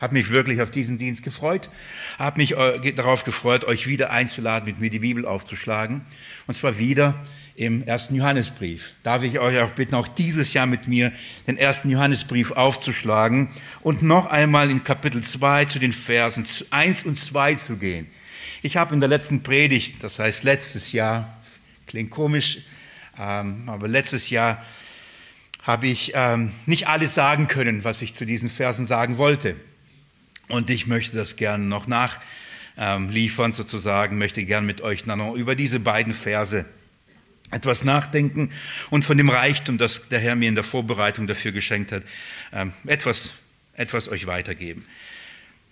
Habe mich wirklich auf diesen Dienst gefreut, habe mich äh, darauf gefreut, euch wieder einzuladen, mit mir die Bibel aufzuschlagen. Und zwar wieder im ersten Johannesbrief. Darf ich euch auch bitten, auch dieses Jahr mit mir den ersten Johannesbrief aufzuschlagen und noch einmal in Kapitel 2 zu den Versen 1 und 2 zu gehen. Ich habe in der letzten Predigt, das heißt letztes Jahr, klingt komisch, ähm, aber letztes Jahr habe ich ähm, nicht alles sagen können, was ich zu diesen Versen sagen wollte. Und ich möchte das gerne noch nachliefern, sozusagen, möchte gerne mit euch über diese beiden Verse etwas nachdenken und von dem Reichtum, das der Herr mir in der Vorbereitung dafür geschenkt hat, ähm, etwas, etwas euch weitergeben.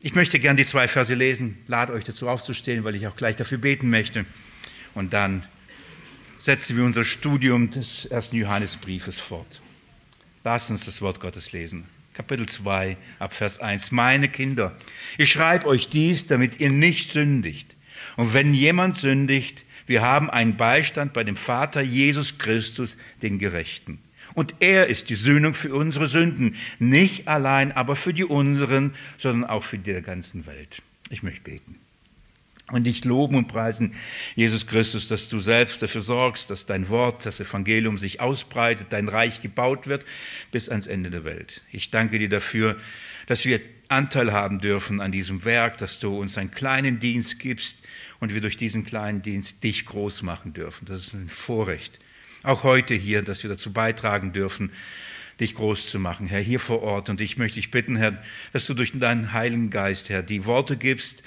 Ich möchte gern die zwei Verse lesen, lade euch dazu aufzustehen, weil ich auch gleich dafür beten möchte. Und dann setzen wir unser Studium des ersten Johannesbriefes fort. Lasst uns das Wort Gottes lesen. Kapitel 2, ab Vers 1. Meine Kinder, ich schreibe euch dies, damit ihr nicht sündigt. Und wenn jemand sündigt, wir haben einen Beistand bei dem Vater Jesus Christus, den Gerechten. Und er ist die Sühnung für unsere Sünden, nicht allein aber für die unseren, sondern auch für die der ganzen Welt. Ich möchte beten. Und dich loben und preisen, Jesus Christus, dass du selbst dafür sorgst, dass dein Wort, das Evangelium sich ausbreitet, dein Reich gebaut wird bis ans Ende der Welt. Ich danke dir dafür, dass wir Anteil haben dürfen an diesem Werk, dass du uns einen kleinen Dienst gibst, und wir durch diesen kleinen Dienst dich groß machen dürfen. Das ist ein Vorrecht. Auch heute hier, dass wir dazu beitragen dürfen, dich groß zu machen, Herr, hier vor Ort. Und ich möchte dich bitten, Herr, dass du durch deinen Heiligen Geist, Herr, die Worte gibst,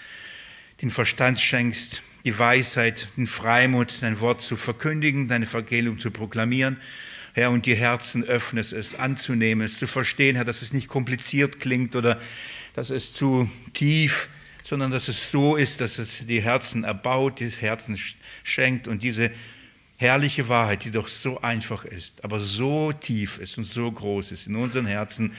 den Verstand schenkst, die Weisheit, den Freimut, dein Wort zu verkündigen, deine Vergeltung zu proklamieren. Herr, und die Herzen öffnest, es anzunehmen, es zu verstehen, Herr, dass es nicht kompliziert klingt oder dass es zu tief sondern dass es so ist, dass es die Herzen erbaut, die Herzen schenkt und diese herrliche Wahrheit, die doch so einfach ist, aber so tief ist und so groß ist, in unseren Herzen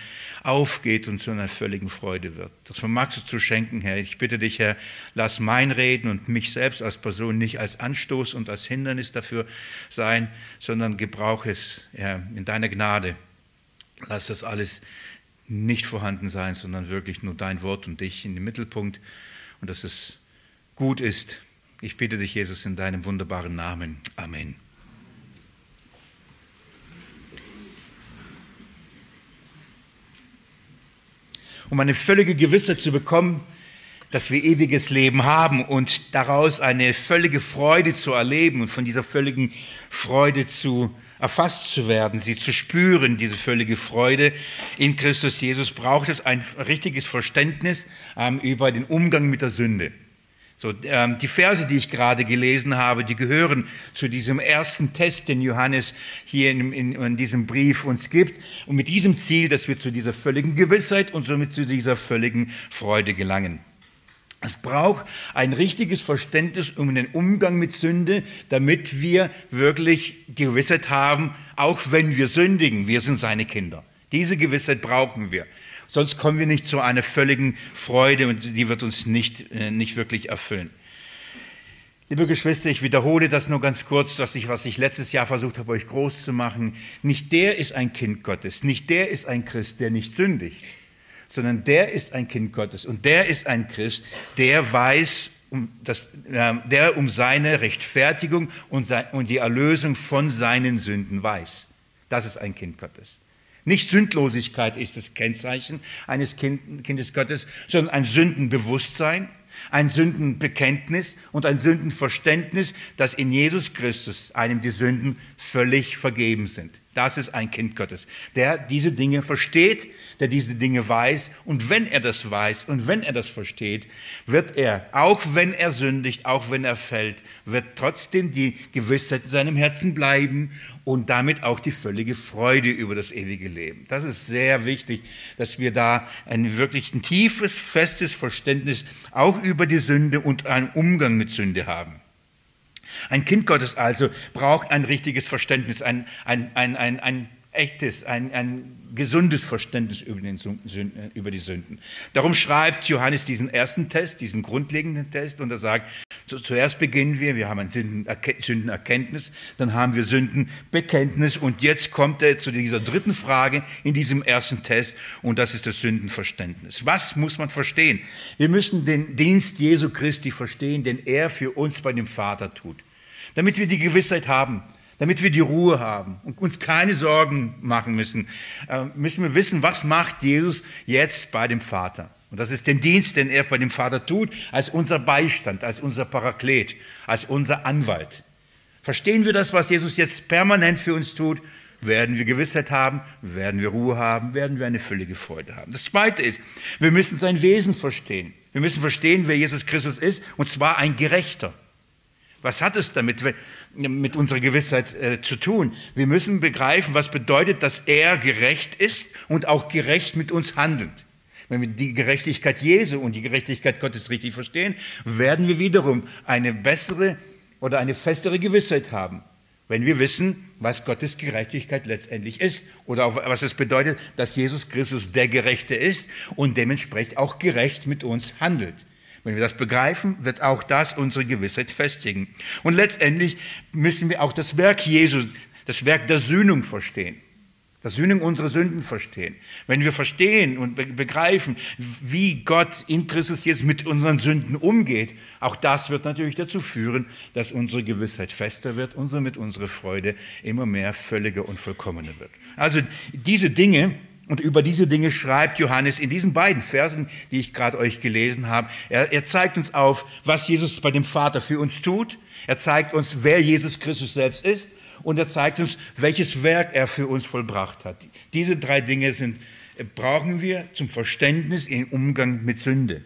aufgeht und zu einer völligen Freude wird. Das vermagst du zu schenken, Herr. Ich bitte dich, Herr, lass mein Reden und mich selbst als Person nicht als Anstoß und als Hindernis dafür sein, sondern gebrauche es, Herr, in deiner Gnade. Lass das alles nicht vorhanden sein, sondern wirklich nur dein Wort und dich in den Mittelpunkt und dass es gut ist. Ich bitte dich, Jesus, in deinem wunderbaren Namen. Amen. Um eine völlige Gewissheit zu bekommen, dass wir ewiges Leben haben und daraus eine völlige Freude zu erleben und von dieser völligen Freude zu erfasst zu werden, sie zu spüren, diese völlige Freude in Christus Jesus, braucht es ein richtiges Verständnis ähm, über den Umgang mit der Sünde. So, ähm, die Verse, die ich gerade gelesen habe, die gehören zu diesem ersten Test, den Johannes hier in, in, in diesem Brief uns gibt. Und mit diesem Ziel, dass wir zu dieser völligen Gewissheit und somit zu dieser völligen Freude gelangen. Es braucht ein richtiges Verständnis um den Umgang mit Sünde, damit wir wirklich Gewissheit haben, auch wenn wir sündigen, wir sind seine Kinder. Diese Gewissheit brauchen wir. Sonst kommen wir nicht zu einer völligen Freude und die wird uns nicht, äh, nicht wirklich erfüllen. Liebe Geschwister, ich wiederhole das nur ganz kurz, dass ich, was ich letztes Jahr versucht habe, euch groß zu machen. Nicht der ist ein Kind Gottes, nicht der ist ein Christ, der nicht sündigt sondern der ist ein Kind Gottes und der ist ein Christ, der weiß, um das, äh, der um seine Rechtfertigung und, die Erlösung von seinen Sünden weiß. Das ist ein Kind Gottes. Nicht Sündlosigkeit ist das Kennzeichen eines kind, Kindes Gottes, sondern ein Sündenbewusstsein, ein Sündenbekenntnis und ein Sündenverständnis, dass in Jesus Christus einem die Sünden völlig vergeben sind. Das ist ein Kind Gottes, der diese Dinge versteht, der diese Dinge weiß. Und wenn er das weiß und wenn er das versteht, wird er, auch wenn er sündigt, auch wenn er fällt, wird trotzdem die Gewissheit in seinem Herzen bleiben und damit auch die völlige Freude über das ewige Leben. Das ist sehr wichtig, dass wir da ein wirklich ein tiefes, festes Verständnis auch über die Sünde und einen Umgang mit Sünde haben. Ein Kind Gottes also braucht ein richtiges Verständnis, ein, ein, ein, ein, ein echtes, ein, ein gesundes Verständnis über, den Sünden, über die Sünden. Darum schreibt Johannes diesen ersten Test, diesen grundlegenden Test, und er sagt, zuerst beginnen wir, wir haben ein Sündenerkenntnis, dann haben wir Sündenbekenntnis, und jetzt kommt er zu dieser dritten Frage in diesem ersten Test, und das ist das Sündenverständnis. Was muss man verstehen? Wir müssen den Dienst Jesu Christi verstehen, den er für uns bei dem Vater tut, damit wir die Gewissheit haben, damit wir die Ruhe haben und uns keine Sorgen machen müssen, äh, müssen wir wissen, was macht Jesus jetzt bei dem Vater. Und das ist den Dienst, den er bei dem Vater tut, als unser Beistand, als unser Paraklet, als unser Anwalt. Verstehen wir das, was Jesus jetzt permanent für uns tut? Werden wir Gewissheit haben, werden wir Ruhe haben, werden wir eine völlige Freude haben. Das Zweite ist, wir müssen sein Wesen verstehen. Wir müssen verstehen, wer Jesus Christus ist, und zwar ein Gerechter. Was hat es damit mit unserer Gewissheit äh, zu tun? Wir müssen begreifen, was bedeutet, dass er gerecht ist und auch gerecht mit uns handelt. Wenn wir die Gerechtigkeit Jesu und die Gerechtigkeit Gottes richtig verstehen, werden wir wiederum eine bessere oder eine festere Gewissheit haben, wenn wir wissen, was Gottes Gerechtigkeit letztendlich ist oder auch was es bedeutet, dass Jesus Christus der Gerechte ist und dementsprechend auch gerecht mit uns handelt. Wenn wir das begreifen, wird auch das unsere Gewissheit festigen. Und letztendlich müssen wir auch das Werk Jesu, das Werk der Sühnung verstehen. Das Sühnung unserer Sünden verstehen. Wenn wir verstehen und begreifen, wie Gott in Christus Jesus mit unseren Sünden umgeht, auch das wird natürlich dazu führen, dass unsere Gewissheit fester wird, und somit unsere Freude immer mehr völliger und vollkommener wird. Also diese Dinge, und über diese Dinge schreibt Johannes in diesen beiden Versen, die ich gerade euch gelesen habe. Er, er, zeigt uns auf, was Jesus bei dem Vater für uns tut. Er zeigt uns, wer Jesus Christus selbst ist. Und er zeigt uns, welches Werk er für uns vollbracht hat. Diese drei Dinge sind, brauchen wir zum Verständnis im Umgang mit Sünde.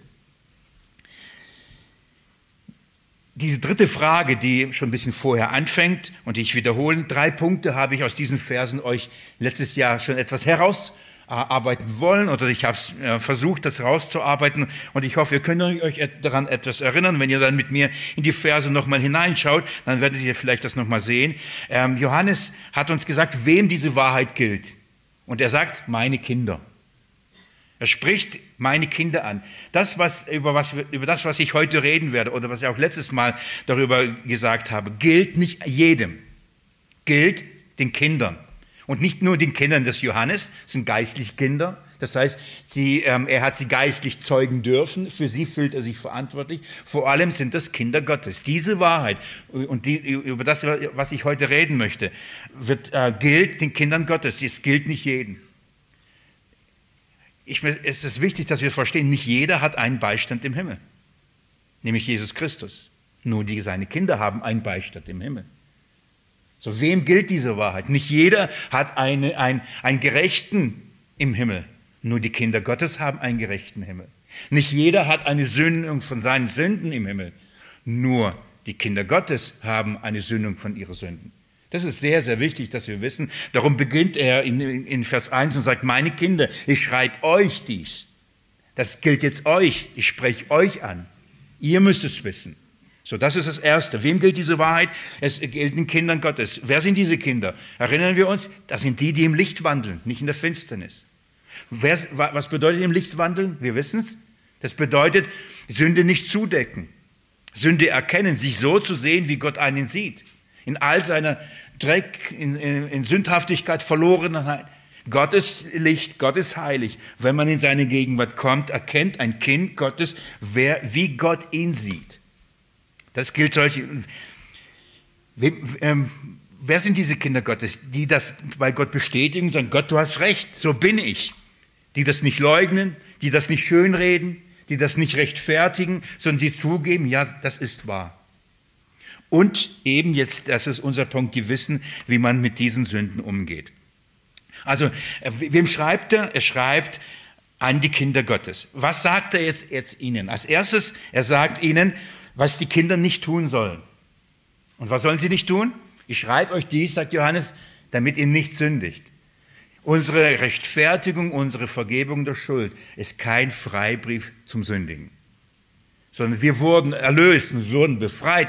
Diese dritte Frage, die schon ein bisschen vorher anfängt und die ich wiederhole, drei Punkte habe ich aus diesen Versen euch letztes Jahr schon etwas heraus arbeiten wollen oder ich habe äh, versucht, das rauszuarbeiten und ich hoffe, ihr könnt euch daran etwas erinnern. Wenn ihr dann mit mir in die Verse nochmal hineinschaut, dann werdet ihr vielleicht das nochmal sehen. Ähm, Johannes hat uns gesagt, wem diese Wahrheit gilt. Und er sagt, meine Kinder. Er spricht meine Kinder an. Das, was, über, was, über das, was ich heute reden werde oder was ich auch letztes Mal darüber gesagt habe, gilt nicht jedem, gilt den Kindern. Und nicht nur den Kindern des Johannes, sind geistliche Kinder. Das heißt, sie, ähm, er hat sie geistlich zeugen dürfen. Für sie fühlt er sich verantwortlich. Vor allem sind das Kinder Gottes. Diese Wahrheit und die, über das, was ich heute reden möchte, wird, äh, gilt den Kindern Gottes. Es gilt nicht jeden. Ich, es ist wichtig, dass wir verstehen, nicht jeder hat einen Beistand im Himmel, nämlich Jesus Christus. Nur die, seine Kinder haben einen Beistand im Himmel. So, wem gilt diese Wahrheit? Nicht jeder hat eine, ein, einen Gerechten im Himmel. Nur die Kinder Gottes haben einen gerechten Himmel. Nicht jeder hat eine Sündung von seinen Sünden im Himmel. Nur die Kinder Gottes haben eine Sündung von ihren Sünden. Das ist sehr, sehr wichtig, dass wir wissen. Darum beginnt er in, in Vers 1 und sagt, meine Kinder, ich schreibe euch dies. Das gilt jetzt euch. Ich spreche euch an. Ihr müsst es wissen. So, das ist das Erste. Wem gilt diese Wahrheit? Es gilt den Kindern Gottes. Wer sind diese Kinder? Erinnern wir uns, das sind die, die im Licht wandeln, nicht in der Finsternis. Wer, was bedeutet im Licht wandeln? Wir wissen es. Das bedeutet, Sünde nicht zudecken. Sünde erkennen, sich so zu sehen, wie Gott einen sieht. In all seiner Dreck, in, in, in Sündhaftigkeit, Verlorenheit. Gott ist Licht, Gott ist heilig. Wenn man in seine Gegenwart kommt, erkennt ein Kind Gottes, wer, wie Gott ihn sieht. Das gilt solche. Wem, ähm, wer sind diese Kinder Gottes, die das bei Gott bestätigen, sagen, Gott, du hast recht, so bin ich. Die das nicht leugnen, die das nicht schönreden, die das nicht rechtfertigen, sondern die zugeben, ja, das ist wahr. Und eben jetzt, das ist unser Punkt, die wissen, wie man mit diesen Sünden umgeht. Also, äh, wem schreibt er? Er schreibt an die Kinder Gottes. Was sagt er jetzt, jetzt ihnen? Als erstes, er sagt ihnen, was die Kinder nicht tun sollen. Und was sollen sie nicht tun? Ich schreibe euch dies, sagt Johannes, damit ihr nicht sündigt. Unsere Rechtfertigung, unsere Vergebung der Schuld ist kein Freibrief zum Sündigen, sondern wir wurden erlöst und wurden befreit,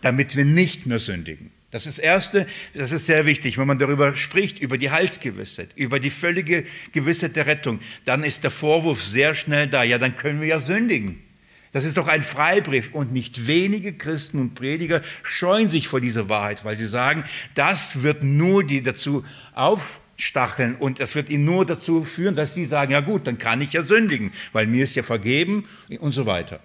damit wir nicht mehr sündigen. Das ist das Erste, das ist sehr wichtig, wenn man darüber spricht, über die Heilsgewissheit, über die völlige Gewissheit der Rettung, dann ist der Vorwurf sehr schnell da, ja, dann können wir ja sündigen. Das ist doch ein Freibrief und nicht wenige Christen und Prediger scheuen sich vor dieser Wahrheit, weil sie sagen, das wird nur die dazu aufstacheln und das wird ihnen nur dazu führen, dass sie sagen, ja gut, dann kann ich ja sündigen, weil mir ist ja vergeben und so weiter.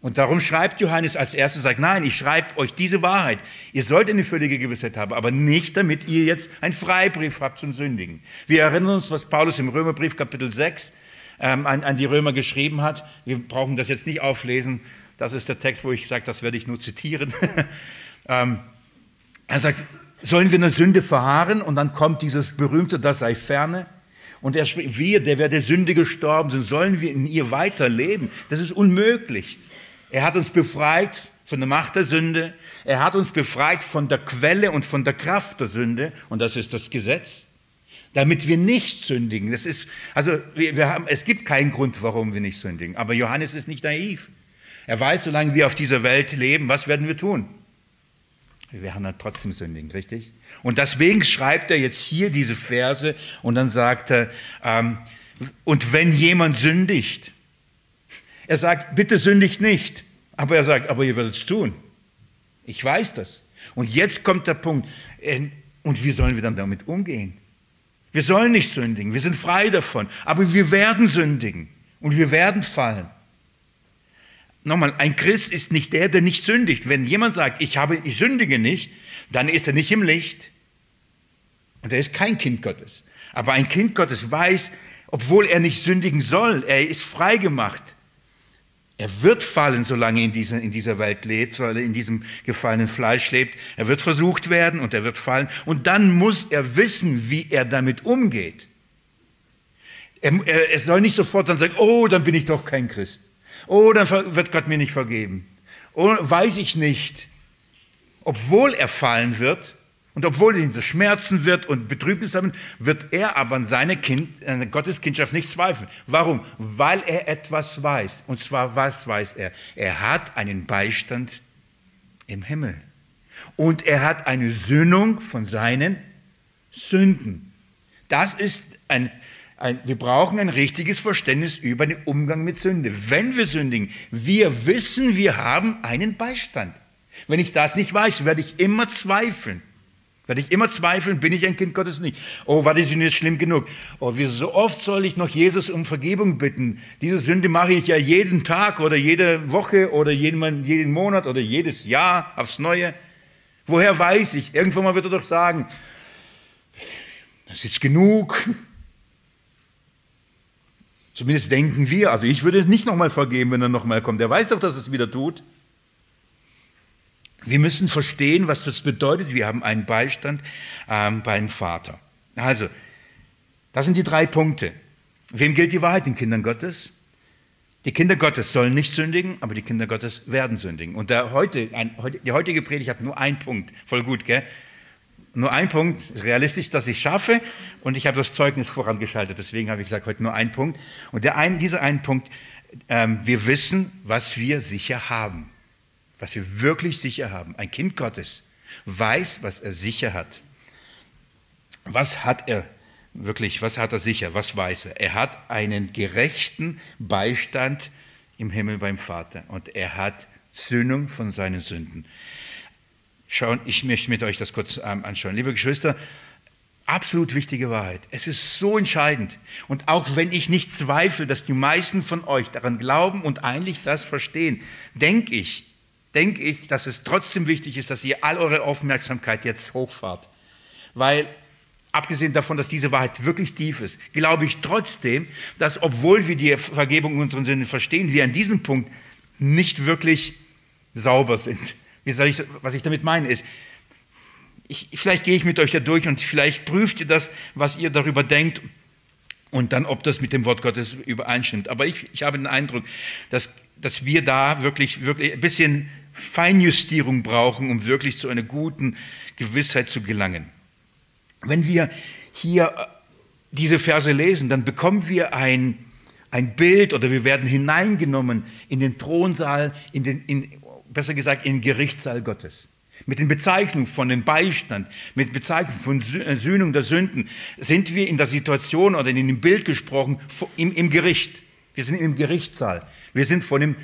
Und darum schreibt Johannes als erstes, sagt, nein, ich schreibe euch diese Wahrheit. Ihr sollt eine völlige Gewissheit haben, aber nicht, damit ihr jetzt einen Freibrief habt zum Sündigen. Wir erinnern uns, was Paulus im Römerbrief Kapitel 6 ähm, an, an die Römer geschrieben hat. Wir brauchen das jetzt nicht auflesen. Das ist der Text, wo ich sage, das werde ich nur zitieren. ähm, er sagt, sollen wir in der Sünde verharren? Und dann kommt dieses berühmte, das sei ferne. Und er spricht, wir, der wir der Sünde gestorben sind, sollen wir in ihr weiterleben? Das ist unmöglich. Er hat uns befreit von der Macht der Sünde. Er hat uns befreit von der Quelle und von der Kraft der Sünde. Und das ist das Gesetz. Damit wir nicht sündigen. Das ist, also wir, wir haben, es gibt keinen Grund, warum wir nicht sündigen. Aber Johannes ist nicht naiv. Er weiß, solange wir auf dieser Welt leben, was werden wir tun? Wir werden dann trotzdem sündigen, richtig? Und deswegen schreibt er jetzt hier diese Verse und dann sagt er, ähm, und wenn jemand sündigt, er sagt, bitte sündigt nicht. Aber er sagt, aber ihr werdet es tun. Ich weiß das. Und jetzt kommt der Punkt. Äh, und wie sollen wir dann damit umgehen? Wir sollen nicht sündigen, wir sind frei davon, aber wir werden sündigen und wir werden fallen. Nochmal, ein Christ ist nicht der, der nicht sündigt. Wenn jemand sagt, ich, habe, ich sündige nicht, dann ist er nicht im Licht und er ist kein Kind Gottes. Aber ein Kind Gottes weiß, obwohl er nicht sündigen soll, er ist frei gemacht. Er wird fallen, solange er in dieser, in dieser Welt lebt, solange er in diesem gefallenen Fleisch lebt. Er wird versucht werden und er wird fallen. Und dann muss er wissen, wie er damit umgeht. Er, er, er soll nicht sofort dann sagen, oh, dann bin ich doch kein Christ. Oh, dann wird Gott mir nicht vergeben. Oh, weiß ich nicht. Obwohl er fallen wird, und obwohl ihn das Schmerzen wird und Betrübnis haben, wird er aber an seine kind, an Gotteskindschaft nicht zweifeln. Warum? Weil er etwas weiß. Und zwar, was weiß er? Er hat einen Beistand im Himmel. Und er hat eine Sühnung von seinen Sünden. Das ist ein, ein, wir brauchen ein richtiges Verständnis über den Umgang mit Sünde. Wenn wir sündigen, wir wissen, wir haben einen Beistand. Wenn ich das nicht weiß, werde ich immer zweifeln. Werde ich immer zweifeln, bin ich ein Kind Gottes nicht? Oh, war die Sünde jetzt schlimm genug? Oh, wie so oft soll ich noch Jesus um Vergebung bitten? Diese Sünde mache ich ja jeden Tag oder jede Woche oder jeden, jeden Monat oder jedes Jahr aufs Neue. Woher weiß ich? Irgendwann mal wird er doch sagen, das ist genug. Zumindest denken wir. Also ich würde es nicht nochmal vergeben, wenn er nochmal kommt. Er weiß doch, dass es wieder tut. Wir müssen verstehen, was das bedeutet. Wir haben einen Beistand ähm, beim Vater. Also, das sind die drei Punkte. Wem gilt die Wahrheit? Den Kindern Gottes. Die Kinder Gottes sollen nicht sündigen, aber die Kinder Gottes werden sündigen. Und der heute, ein, die heutige Predigt hat nur einen Punkt. Voll gut, gell? Nur ein Punkt, realistisch, dass ich schaffe. Und ich habe das Zeugnis vorangeschaltet. Deswegen habe ich gesagt, heute nur ein Punkt. Und der ein, dieser ein Punkt, ähm, wir wissen, was wir sicher haben was wir wirklich sicher haben. Ein Kind Gottes weiß, was er sicher hat. Was hat er wirklich, was hat er sicher, was weiß er? Er hat einen gerechten Beistand im Himmel beim Vater und er hat Sühnung von seinen Sünden. Schauen, ich möchte mit euch das kurz ähm, anschauen. Liebe Geschwister, absolut wichtige Wahrheit. Es ist so entscheidend. Und auch wenn ich nicht zweifle, dass die meisten von euch daran glauben und eigentlich das verstehen, denke ich, denke ich, dass es trotzdem wichtig ist, dass ihr all eure Aufmerksamkeit jetzt hochfahrt. Weil, abgesehen davon, dass diese Wahrheit wirklich tief ist, glaube ich trotzdem, dass obwohl wir die Vergebung unserer Sünden verstehen, wir an diesem Punkt nicht wirklich sauber sind. Ich, was ich damit meine ist, ich, vielleicht gehe ich mit euch da durch und vielleicht prüft ihr das, was ihr darüber denkt und dann, ob das mit dem Wort Gottes übereinstimmt. Aber ich, ich habe den Eindruck, dass, dass wir da wirklich, wirklich ein bisschen Feinjustierung brauchen, um wirklich zu einer guten Gewissheit zu gelangen. Wenn wir hier äh, diese Verse lesen, dann bekommen wir ein, ein Bild oder wir werden hineingenommen in den Thronsaal, in den, in, besser gesagt in den Gerichtssaal Gottes. Mit den Bezeichnungen von dem Beistand, mit Bezeichnungen von äh, Sühnung der Sünden, sind wir in der Situation oder in dem Bild gesprochen im, im Gericht. Wir sind im Gerichtssaal. Wir sind vor dem,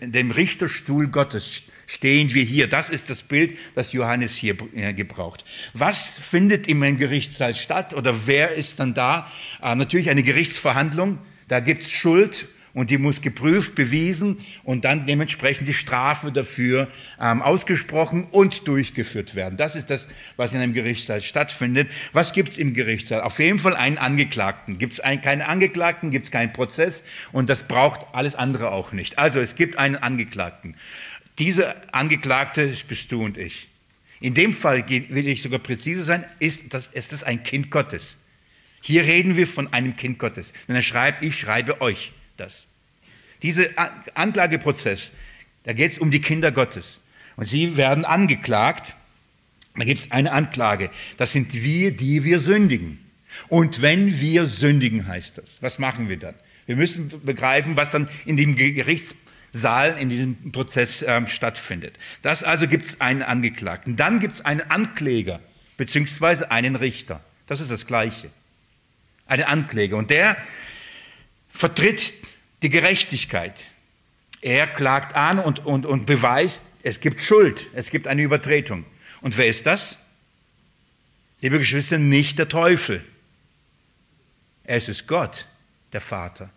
dem Richterstuhl Gottes stehen wir hier. Das ist das Bild, das Johannes hier äh, gebraucht. Was findet im Gerichtssaal statt oder wer ist dann da? Äh, natürlich eine Gerichtsverhandlung. Da gibt es Schuld und die muss geprüft, bewiesen und dann dementsprechend die Strafe dafür ähm, ausgesprochen und durchgeführt werden. Das ist das, was in einem Gerichtssaal stattfindet. Was gibt es im Gerichtssaal? Auf jeden Fall einen Angeklagten. Gibt es keinen Angeklagten, gibt es keinen Prozess und das braucht alles andere auch nicht. Also es gibt einen Angeklagten. Diese Angeklagte bist du und ich. In dem Fall will ich sogar präzise sein, ist das, ist das ein Kind Gottes. Hier reden wir von einem Kind Gottes. Denn er schreibt, ich schreibe euch das. Dieser Anklageprozess, da geht es um die Kinder Gottes. Und sie werden angeklagt. Da gibt es eine Anklage. Das sind wir, die wir sündigen. Und wenn wir sündigen, heißt das. Was machen wir dann? Wir müssen begreifen, was dann in dem Gerichtssaal, in diesem Prozess äh, stattfindet. Das also gibt es einen Angeklagten. Dann gibt es einen Ankläger, beziehungsweise einen Richter. Das ist das Gleiche. Einen Ankläger. Und der vertritt die Gerechtigkeit. Er klagt an und, und, und beweist, es gibt Schuld, es gibt eine Übertretung. Und wer ist das? Liebe Geschwister, nicht der Teufel. Es ist Gott, der Vater.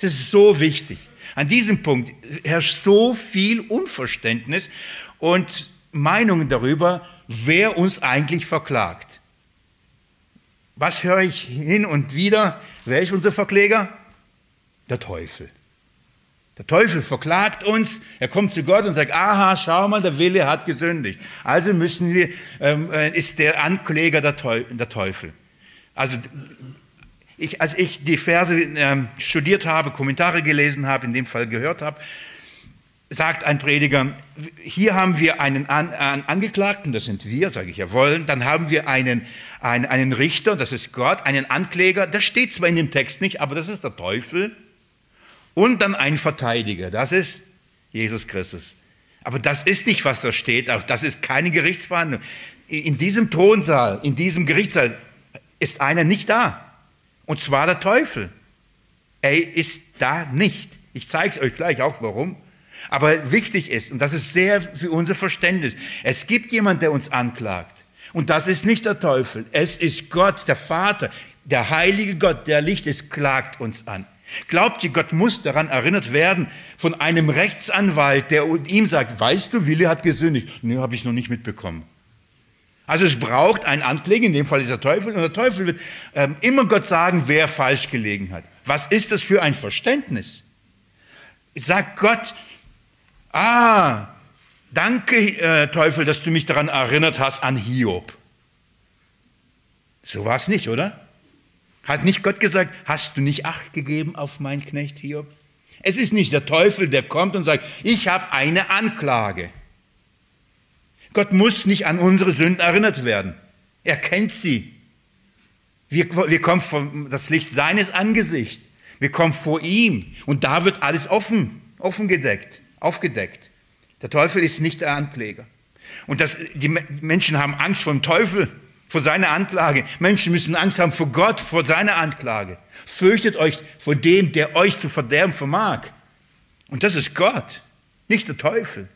Das ist so wichtig. An diesem Punkt herrscht so viel Unverständnis und Meinungen darüber, wer uns eigentlich verklagt. Was höre ich hin und wieder? Wer ist unser Verkläger? Der Teufel. Der Teufel verklagt uns, er kommt zu Gott und sagt, aha, schau mal, der Wille hat gesündigt. Also müssen wir, ähm, äh, ist der Ankläger der Teufel. Also ich, als ich die Verse ähm, studiert habe, Kommentare gelesen habe, in dem Fall gehört habe, sagt ein Prediger, hier haben wir einen, An einen Angeklagten, das sind wir, sage ich jawohl, dann haben wir einen, einen, einen Richter, das ist Gott, einen Ankläger, das steht zwar in dem Text nicht, aber das ist der Teufel und dann ein Verteidiger, das ist Jesus Christus. Aber das ist nicht, was da steht, auch das ist keine Gerichtsverhandlung. In diesem Thronsaal, in diesem Gerichtssaal ist einer nicht da. Und zwar der Teufel. Er ist da nicht. Ich zeige es euch gleich auch, warum. Aber wichtig ist, und das ist sehr für unser Verständnis, es gibt jemand, der uns anklagt. Und das ist nicht der Teufel. Es ist Gott, der Vater, der heilige Gott, der Licht ist, klagt uns an. Glaubt ihr, Gott muss daran erinnert werden von einem Rechtsanwalt, der ihm sagt, weißt du, Wille hat gesündigt. Nee, habe ich noch nicht mitbekommen. Also es braucht einen Ankläger, in dem Fall ist der Teufel, und der Teufel wird ähm, immer Gott sagen, wer falsch gelegen hat. Was ist das für ein Verständnis? Sagt Gott, ah, danke äh, Teufel, dass du mich daran erinnert hast an Hiob. So war es nicht, oder? Hat nicht Gott gesagt, hast du nicht Acht gegeben auf meinen Knecht Hiob? Es ist nicht der Teufel, der kommt und sagt, ich habe eine Anklage. Gott muss nicht an unsere Sünden erinnert werden. Er kennt sie. Wir, wir kommen vor das Licht seines Angesichts. Wir kommen vor ihm und da wird alles offen, offen gedeckt, aufgedeckt. Der Teufel ist nicht der Ankläger. Und das, die Menschen haben Angst vor dem Teufel vor seiner Anklage. Menschen müssen Angst haben vor Gott, vor seiner Anklage. Fürchtet euch vor dem, der euch zu verderben vermag. Und das ist Gott, nicht der Teufel.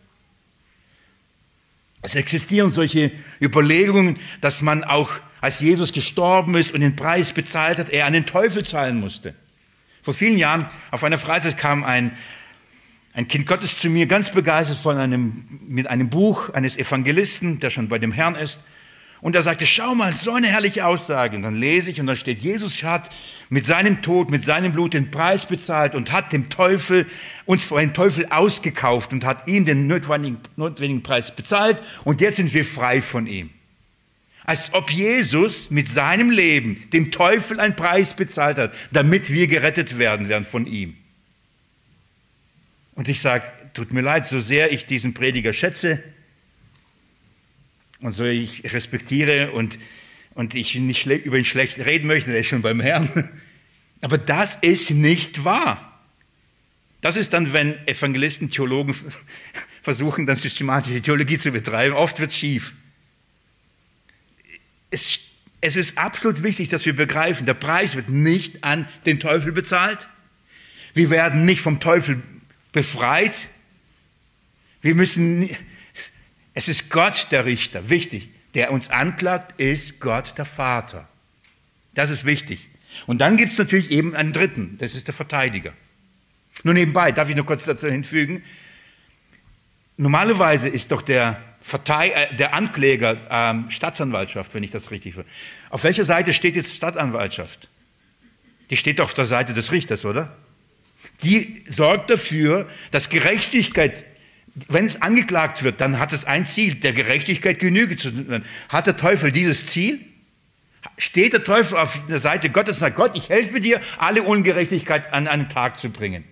Es existieren solche Überlegungen, dass man auch, als Jesus gestorben ist und den Preis bezahlt hat, er an den Teufel zahlen musste. Vor vielen Jahren auf einer Freizeit kam ein, ein Kind Gottes zu mir, ganz begeistert von einem, mit einem Buch eines Evangelisten, der schon bei dem Herrn ist. Und er sagte, schau mal, so eine herrliche Aussage. Und dann lese ich und da steht, Jesus hat mit seinem Tod, mit seinem Blut den Preis bezahlt und hat dem Teufel, uns vor dem Teufel ausgekauft und hat ihm den notwendigen, notwendigen Preis bezahlt und jetzt sind wir frei von ihm. Als ob Jesus mit seinem Leben dem Teufel einen Preis bezahlt hat, damit wir gerettet werden werden von ihm. Und ich sage, tut mir leid, so sehr ich diesen Prediger schätze, und so ich respektiere und, und ich nicht über ihn schlecht reden möchte, der ist schon beim Herrn. Aber das ist nicht wahr. Das ist dann, wenn Evangelisten, Theologen versuchen, dann systematische Theologie zu betreiben. Oft wird es schief. Es, es ist absolut wichtig, dass wir begreifen, der Preis wird nicht an den Teufel bezahlt. Wir werden nicht vom Teufel befreit. Wir müssen, es ist Gott der Richter, wichtig. Der uns anklagt, ist Gott der Vater. Das ist wichtig. Und dann gibt es natürlich eben einen dritten, das ist der Verteidiger. Nur nebenbei, darf ich nur kurz dazu hinfügen, normalerweise ist doch der, Vertei äh, der Ankläger ähm, Staatsanwaltschaft, wenn ich das richtig will. Auf welcher Seite steht jetzt Staatsanwaltschaft? Die steht doch auf der Seite des Richters, oder? Die sorgt dafür, dass Gerechtigkeit, wenn es angeklagt wird, dann hat es ein Ziel, der Gerechtigkeit Genüge zu tun. Hat der Teufel dieses Ziel? Steht der Teufel auf der Seite Gottes und sagt, Gott, ich helfe dir, alle Ungerechtigkeit an einen Tag zu bringen?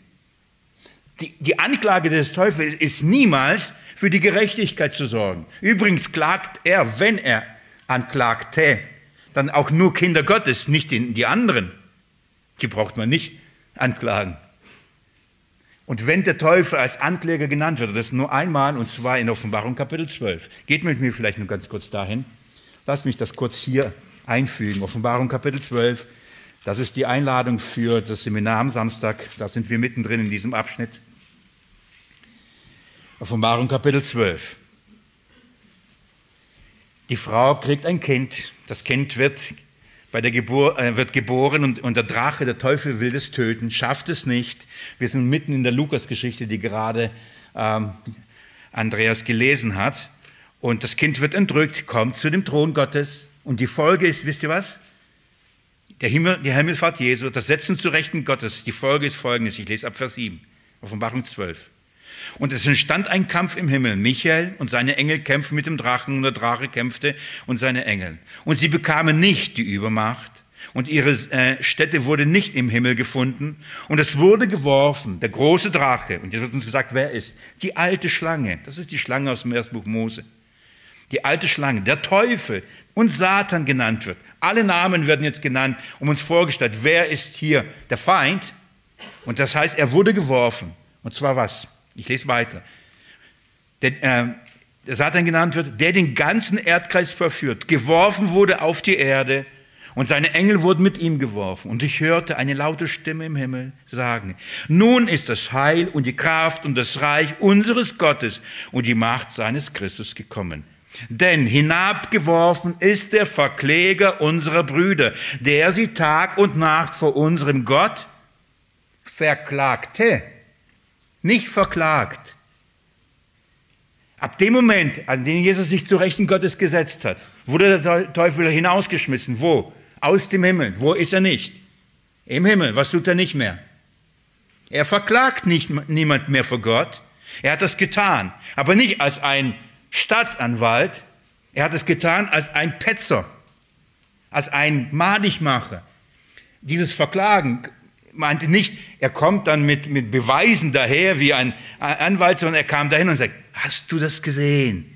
Die, die Anklage des Teufels ist niemals für die Gerechtigkeit zu sorgen. Übrigens klagt er, wenn er anklagte, dann auch nur Kinder Gottes, nicht die anderen. Die braucht man nicht anklagen. Und wenn der Teufel als Ankläger genannt wird, das nur einmal, und zwar in Offenbarung Kapitel 12. Geht mit mir vielleicht nur ganz kurz dahin. Lass mich das kurz hier einfügen. Offenbarung Kapitel 12. Das ist die Einladung für das Seminar am Samstag. Da sind wir mittendrin in diesem Abschnitt. Offenbarung Kapitel 12. Die Frau kriegt ein Kind. Das Kind wird, bei der Gebur äh, wird geboren und, und der Drache, der Teufel will es töten, schafft es nicht. Wir sind mitten in der Lukas-Geschichte, die gerade ähm, Andreas gelesen hat. Und das Kind wird entrückt, kommt zu dem Thron Gottes. Und die Folge ist, wisst ihr was? Der Himmel, die Himmelfahrt Jesu, das Setzen zu Rechten Gottes. Die Folge ist folgendes. Ich lese ab Vers 7, Offenbarung 12. Und es entstand ein Kampf im Himmel. Michael und seine Engel kämpften mit dem Drachen und der Drache kämpfte und seine Engel. Und sie bekamen nicht die Übermacht und ihre äh, Stätte wurde nicht im Himmel gefunden. Und es wurde geworfen, der große Drache. Und jetzt wird uns gesagt, wer ist? Die alte Schlange. Das ist die Schlange aus dem ersten Buch Mose. Die alte Schlange, der Teufel und Satan genannt wird. Alle Namen werden jetzt genannt, um uns vorgestellt, wer ist hier der Feind? Und das heißt, er wurde geworfen. Und zwar was? Ich lese weiter. Der, äh, der Satan genannt wird, der den ganzen Erdkreis verführt, geworfen wurde auf die Erde und seine Engel wurden mit ihm geworfen. Und ich hörte eine laute Stimme im Himmel sagen, nun ist das Heil und die Kraft und das Reich unseres Gottes und die Macht seines Christus gekommen. Denn hinabgeworfen ist der Verkläger unserer Brüder, der sie Tag und Nacht vor unserem Gott verklagte nicht verklagt. Ab dem Moment, an dem Jesus sich zu Rechten Gottes gesetzt hat, wurde der Teufel hinausgeschmissen. Wo? Aus dem Himmel. Wo ist er nicht? Im Himmel. Was tut er nicht mehr? Er verklagt nicht, niemand mehr vor Gott. Er hat das getan, aber nicht als ein Staatsanwalt. Er hat es getan als ein Petzer, als ein Madigmacher. Dieses Verklagen meinte nicht, er kommt dann mit, mit Beweisen daher wie ein Anwalt, sondern er kam dahin und sagt, hast du das gesehen?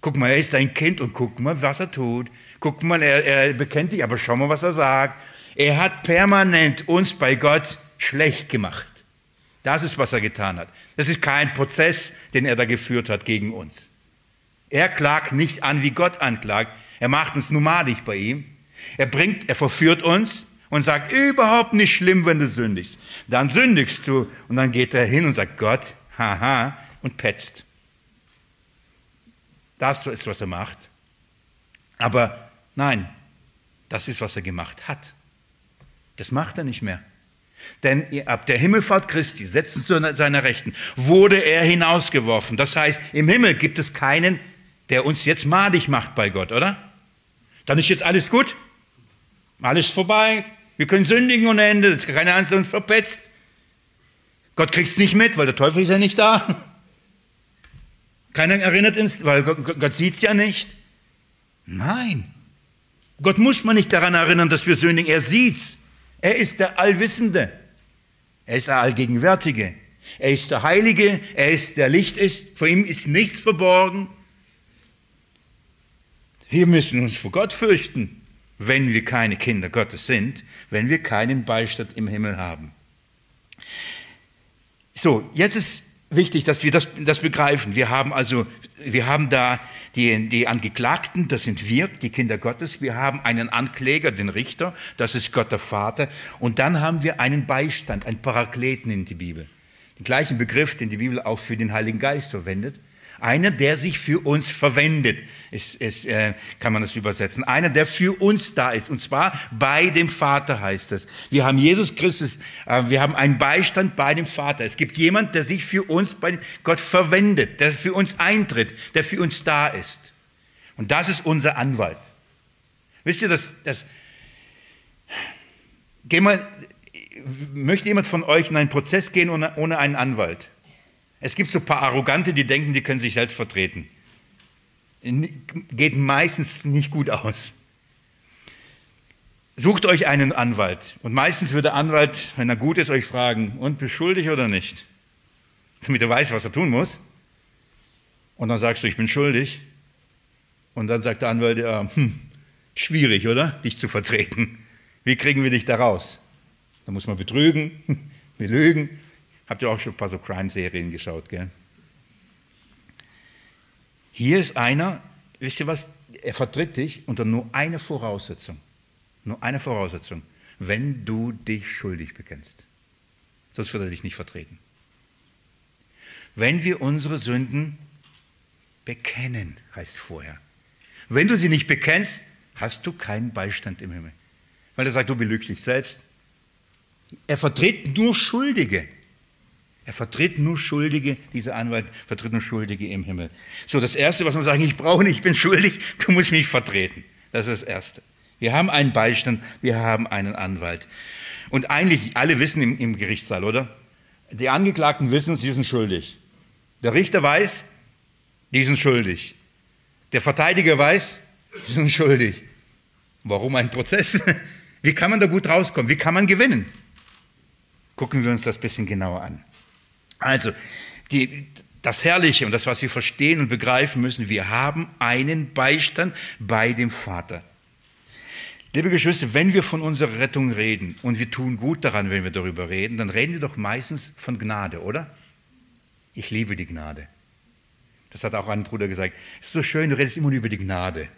Guck mal, er ist ein Kind und guck mal, was er tut. Guck mal, er, er bekennt dich, aber schau mal, was er sagt. Er hat permanent uns bei Gott schlecht gemacht. Das ist, was er getan hat. Das ist kein Prozess, den er da geführt hat gegen uns. Er klagt nicht an, wie Gott anklagt. Er macht uns nomadisch bei ihm. Er bringt, er verführt uns und sagt, überhaupt nicht schlimm, wenn du sündigst. Dann sündigst du und dann geht er hin und sagt, Gott, haha, und petzt. Das ist, was er macht. Aber nein, das ist, was er gemacht hat. Das macht er nicht mehr. Denn ab der Himmelfahrt Christi, setzen zu seiner Rechten, wurde er hinausgeworfen. Das heißt, im Himmel gibt es keinen, der uns jetzt madig macht bei Gott, oder? Dann ist jetzt alles gut. Alles vorbei, wir können sündigen ohne Ende, das ist keiner Angst, uns verpetzt. Gott kriegt es nicht mit, weil der Teufel ist ja nicht da. Keiner erinnert uns, weil Gott, Gott sieht es ja nicht. Nein. Gott muss man nicht daran erinnern, dass wir sündigen. Er sieht's. Er ist der Allwissende. Er ist der Allgegenwärtige. Er ist der Heilige. Er ist der Licht ist. Vor ihm ist nichts verborgen. Wir müssen uns vor Gott fürchten wenn wir keine Kinder Gottes sind, wenn wir keinen Beistand im Himmel haben. So, jetzt ist wichtig, dass wir das, das begreifen. Wir haben also, wir haben da die, die Angeklagten, das sind wir, die Kinder Gottes. Wir haben einen Ankläger, den Richter, das ist Gott der Vater. Und dann haben wir einen Beistand, einen Parakleten in die Bibel. Den gleichen Begriff, den die Bibel auch für den Heiligen Geist verwendet. Einer, der sich für uns verwendet, ist, ist, äh, kann man das übersetzen. Einer, der für uns da ist. Und zwar bei dem Vater heißt es. Wir haben Jesus Christus, äh, wir haben einen Beistand bei dem Vater. Es gibt jemand, der sich für uns bei Gott verwendet, der für uns eintritt, der für uns da ist. Und das ist unser Anwalt. Wisst ihr, das, das geh mal, möchte jemand von euch in einen Prozess gehen ohne, ohne einen Anwalt? Es gibt so ein paar Arrogante, die denken, die können sich selbst vertreten. Geht meistens nicht gut aus. Sucht euch einen Anwalt. Und meistens wird der Anwalt, wenn er gut ist, euch fragen, und beschuldig oder nicht? Damit er weiß, was er tun muss. Und dann sagst du, ich bin schuldig. Und dann sagt der Anwalt, ja, hm, schwierig, oder? Dich zu vertreten. Wie kriegen wir dich da raus? Da muss man betrügen, belügen, Habt ihr auch schon ein paar so Crime-Serien geschaut, gell? Hier ist einer, wisst ihr was, er vertritt dich unter nur einer Voraussetzung. Nur eine Voraussetzung. Wenn du dich schuldig bekennst. Sonst wird er dich nicht vertreten. Wenn wir unsere Sünden bekennen, heißt vorher. Wenn du sie nicht bekennst, hast du keinen Beistand im Himmel. Weil er sagt, du belügst dich selbst. Er vertritt nur Schuldige. Er vertritt nur Schuldige, dieser Anwalt vertritt nur Schuldige im Himmel. So, das Erste, was man sagen, ich brauche nicht, ich bin schuldig, du musst mich vertreten. Das ist das Erste. Wir haben einen Beistand, wir haben einen Anwalt. Und eigentlich, alle wissen im, im Gerichtssaal, oder? Die Angeklagten wissen, sie sind schuldig. Der Richter weiß, die sind schuldig. Der Verteidiger weiß, sie sind schuldig. Warum ein Prozess? Wie kann man da gut rauskommen? Wie kann man gewinnen? Gucken wir uns das bisschen genauer an. Also, die, das Herrliche und das, was wir verstehen und begreifen müssen, wir haben einen Beistand bei dem Vater. Liebe Geschwister, wenn wir von unserer Rettung reden und wir tun gut daran, wenn wir darüber reden, dann reden wir doch meistens von Gnade, oder? Ich liebe die Gnade. Das hat auch ein Bruder gesagt. Es ist so schön, du redest immer nur über die Gnade.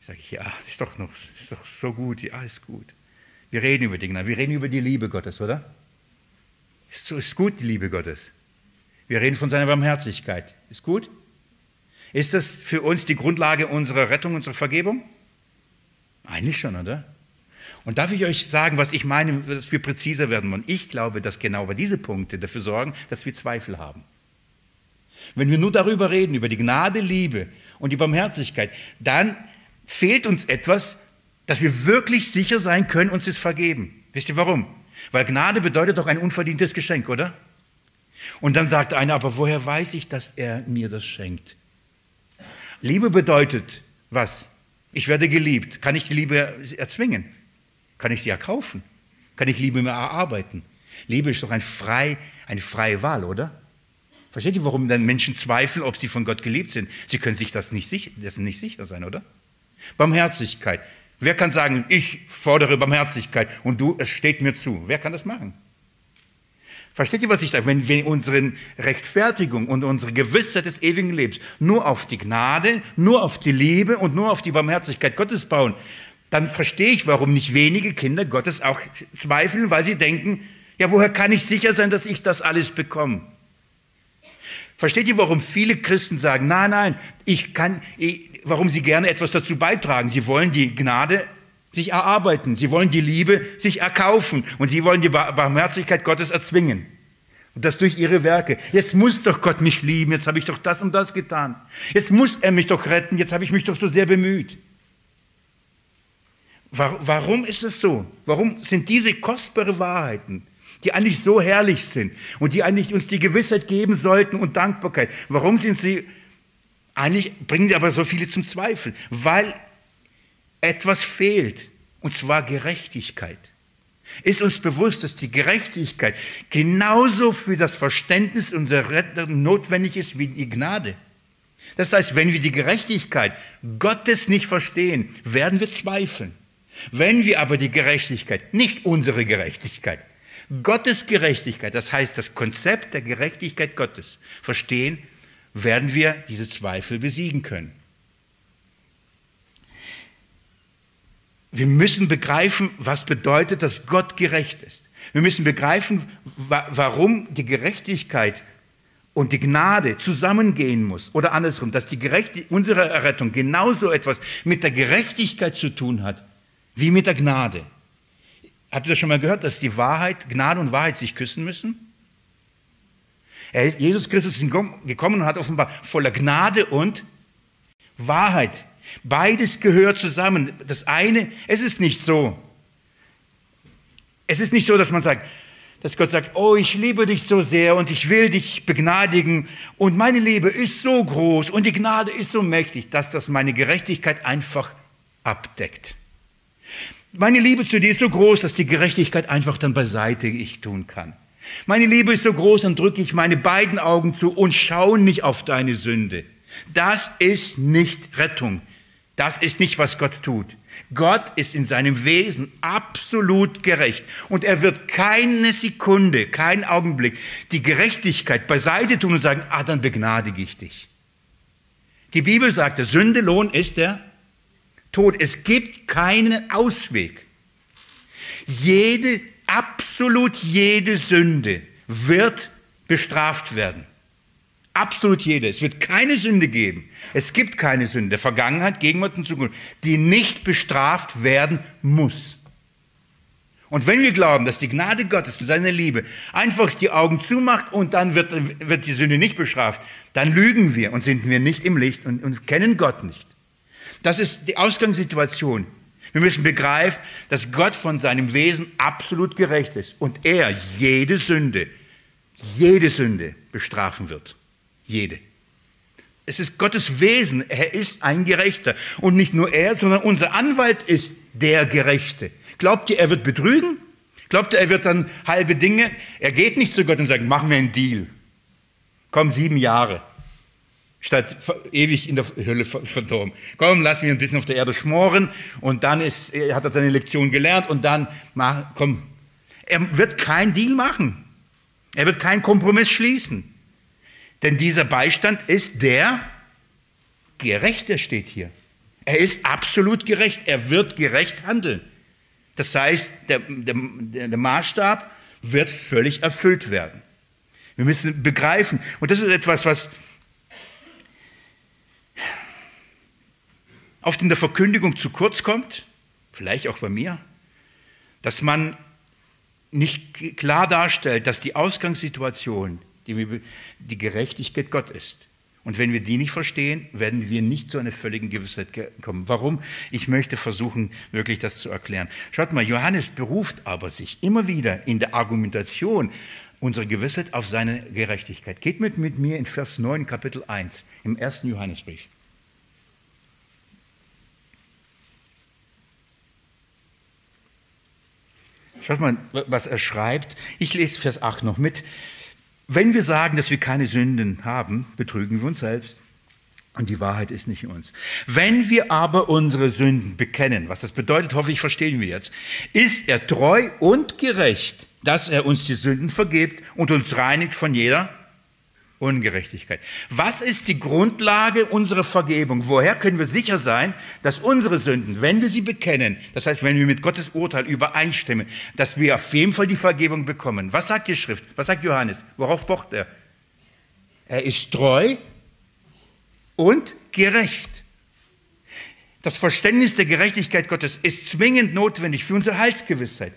Ich sage, ja, das ist doch noch, ist doch so gut, ja, ist gut. Wir reden über die Gnade, wir reden über die Liebe Gottes, oder? Ist, ist gut, die Liebe Gottes. Wir reden von seiner Barmherzigkeit. Ist gut? Ist das für uns die Grundlage unserer Rettung, unserer Vergebung? Eigentlich schon, oder? Und darf ich euch sagen, was ich meine, dass wir präziser werden wollen? Ich glaube, dass genau diese Punkte dafür sorgen, dass wir Zweifel haben. Wenn wir nur darüber reden, über die Gnade, Liebe und die Barmherzigkeit, dann fehlt uns etwas, dass wir wirklich sicher sein können, uns ist vergeben. Wisst ihr warum? Weil Gnade bedeutet doch ein unverdientes Geschenk, oder? Und dann sagt einer, aber woher weiß ich, dass er mir das schenkt? Liebe bedeutet was? Ich werde geliebt. Kann ich die Liebe erzwingen? Kann ich sie erkaufen? Kann ich Liebe mehr erarbeiten? Liebe ist doch ein frei, eine freie Wahl, oder? Versteht ihr, warum dann Menschen zweifeln, ob sie von Gott geliebt sind? Sie können sich das nicht, dessen nicht sicher sein, oder? Barmherzigkeit. Wer kann sagen, ich fordere Barmherzigkeit und du, es steht mir zu? Wer kann das machen? Versteht ihr, was ich sage? Wenn wir unsere Rechtfertigung und unsere Gewissheit des ewigen Lebens nur auf die Gnade, nur auf die Liebe und nur auf die Barmherzigkeit Gottes bauen, dann verstehe ich, warum nicht wenige Kinder Gottes auch zweifeln, weil sie denken, ja, woher kann ich sicher sein, dass ich das alles bekomme? Versteht ihr, warum viele Christen sagen, nein, nein, ich kann, ich, warum sie gerne etwas dazu beitragen. Sie wollen die Gnade sich erarbeiten, sie wollen die Liebe sich erkaufen und sie wollen die Barmherzigkeit Gottes erzwingen. Und das durch ihre Werke. Jetzt muss doch Gott mich lieben, jetzt habe ich doch das und das getan. Jetzt muss er mich doch retten, jetzt habe ich mich doch so sehr bemüht. Warum ist es so? Warum sind diese kostbare Wahrheiten, die eigentlich so herrlich sind und die eigentlich uns die Gewissheit geben sollten und Dankbarkeit, warum sind sie eigentlich bringen sie aber so viele zum Zweifel, weil etwas fehlt, und zwar Gerechtigkeit. Ist uns bewusst, dass die Gerechtigkeit genauso für das Verständnis unserer Rettung notwendig ist wie die Gnade? Das heißt, wenn wir die Gerechtigkeit Gottes nicht verstehen, werden wir zweifeln. Wenn wir aber die Gerechtigkeit, nicht unsere Gerechtigkeit, Gottes Gerechtigkeit, das heißt das Konzept der Gerechtigkeit Gottes, verstehen, werden wir diese Zweifel besiegen können. Wir müssen begreifen, was bedeutet, dass Gott gerecht ist. Wir müssen begreifen, warum die Gerechtigkeit und die Gnade zusammengehen muss. Oder andersrum, dass die unsere Errettung genauso etwas mit der Gerechtigkeit zu tun hat, wie mit der Gnade. Habt ihr das schon mal gehört, dass die Wahrheit, Gnade und Wahrheit sich küssen müssen? Ist, Jesus Christus ist gekommen und hat offenbar voller Gnade und Wahrheit. Beides gehört zusammen. Das eine, es ist nicht so. Es ist nicht so, dass man sagt, dass Gott sagt, oh, ich liebe dich so sehr und ich will dich begnadigen und meine Liebe ist so groß und die Gnade ist so mächtig, dass das meine Gerechtigkeit einfach abdeckt. Meine Liebe zu dir ist so groß, dass die Gerechtigkeit einfach dann beiseite ich tun kann. Meine Liebe ist so groß, dann drücke ich meine beiden Augen zu und schaue nicht auf deine Sünde. Das ist nicht Rettung. Das ist nicht, was Gott tut. Gott ist in seinem Wesen absolut gerecht. Und er wird keine Sekunde, keinen Augenblick die Gerechtigkeit beiseite tun und sagen, ah, dann begnadige ich dich. Die Bibel sagt, der Sündelohn ist der Tod. Es gibt keinen Ausweg. Jede, absolut jede Sünde wird bestraft werden. Absolut jede. Es wird keine Sünde geben. Es gibt keine Sünde, Vergangenheit, Gegenwart und Zukunft, die nicht bestraft werden muss. Und wenn wir glauben, dass die Gnade Gottes und seine Liebe einfach die Augen zumacht und dann wird, wird die Sünde nicht bestraft, dann lügen wir und sind wir nicht im Licht und, und kennen Gott nicht. Das ist die Ausgangssituation. Wir müssen begreifen, dass Gott von seinem Wesen absolut gerecht ist und er jede Sünde, jede Sünde bestrafen wird. Jede. Es ist Gottes Wesen. Er ist ein Gerechter. Und nicht nur er, sondern unser Anwalt ist der Gerechte. Glaubt ihr, er wird betrügen? Glaubt ihr, er wird dann halbe Dinge? Er geht nicht zu Gott und sagt, machen wir einen Deal. Komm, sieben Jahre. Statt ewig in der Hölle verdorben. Komm, lass mich ein bisschen auf der Erde schmoren und dann ist, hat er seine Lektion gelernt und dann, mach, komm. Er wird keinen Deal machen. Er wird keinen Kompromiss schließen. Denn dieser Beistand ist der Gerechte, steht hier. Er ist absolut gerecht. Er wird gerecht handeln. Das heißt, der, der, der Maßstab wird völlig erfüllt werden. Wir müssen begreifen, und das ist etwas, was oft in der Verkündigung zu kurz kommt, vielleicht auch bei mir, dass man nicht klar darstellt, dass die Ausgangssituation die, die Gerechtigkeit Gott ist. Und wenn wir die nicht verstehen, werden wir nicht zu einer völligen Gewissheit kommen. Warum? Ich möchte versuchen, wirklich das zu erklären. Schaut mal, Johannes beruft aber sich immer wieder in der Argumentation unserer Gewissheit auf seine Gerechtigkeit. Geht mit, mit mir in Vers 9, Kapitel 1, im ersten Johannesbrief. Schaut mal, was er schreibt. Ich lese Vers 8 noch mit. Wenn wir sagen, dass wir keine Sünden haben, betrügen wir uns selbst. Und die Wahrheit ist nicht in uns. Wenn wir aber unsere Sünden bekennen, was das bedeutet, hoffe ich, verstehen wir jetzt, ist er treu und gerecht, dass er uns die Sünden vergibt und uns reinigt von jeder Ungerechtigkeit. Was ist die Grundlage unserer Vergebung? Woher können wir sicher sein, dass unsere Sünden, wenn wir sie bekennen, das heißt, wenn wir mit Gottes Urteil übereinstimmen, dass wir auf jeden Fall die Vergebung bekommen? Was sagt die Schrift? Was sagt Johannes? Worauf pocht er? Er ist treu und gerecht. Das Verständnis der Gerechtigkeit Gottes ist zwingend notwendig für unsere Heilsgewissheit.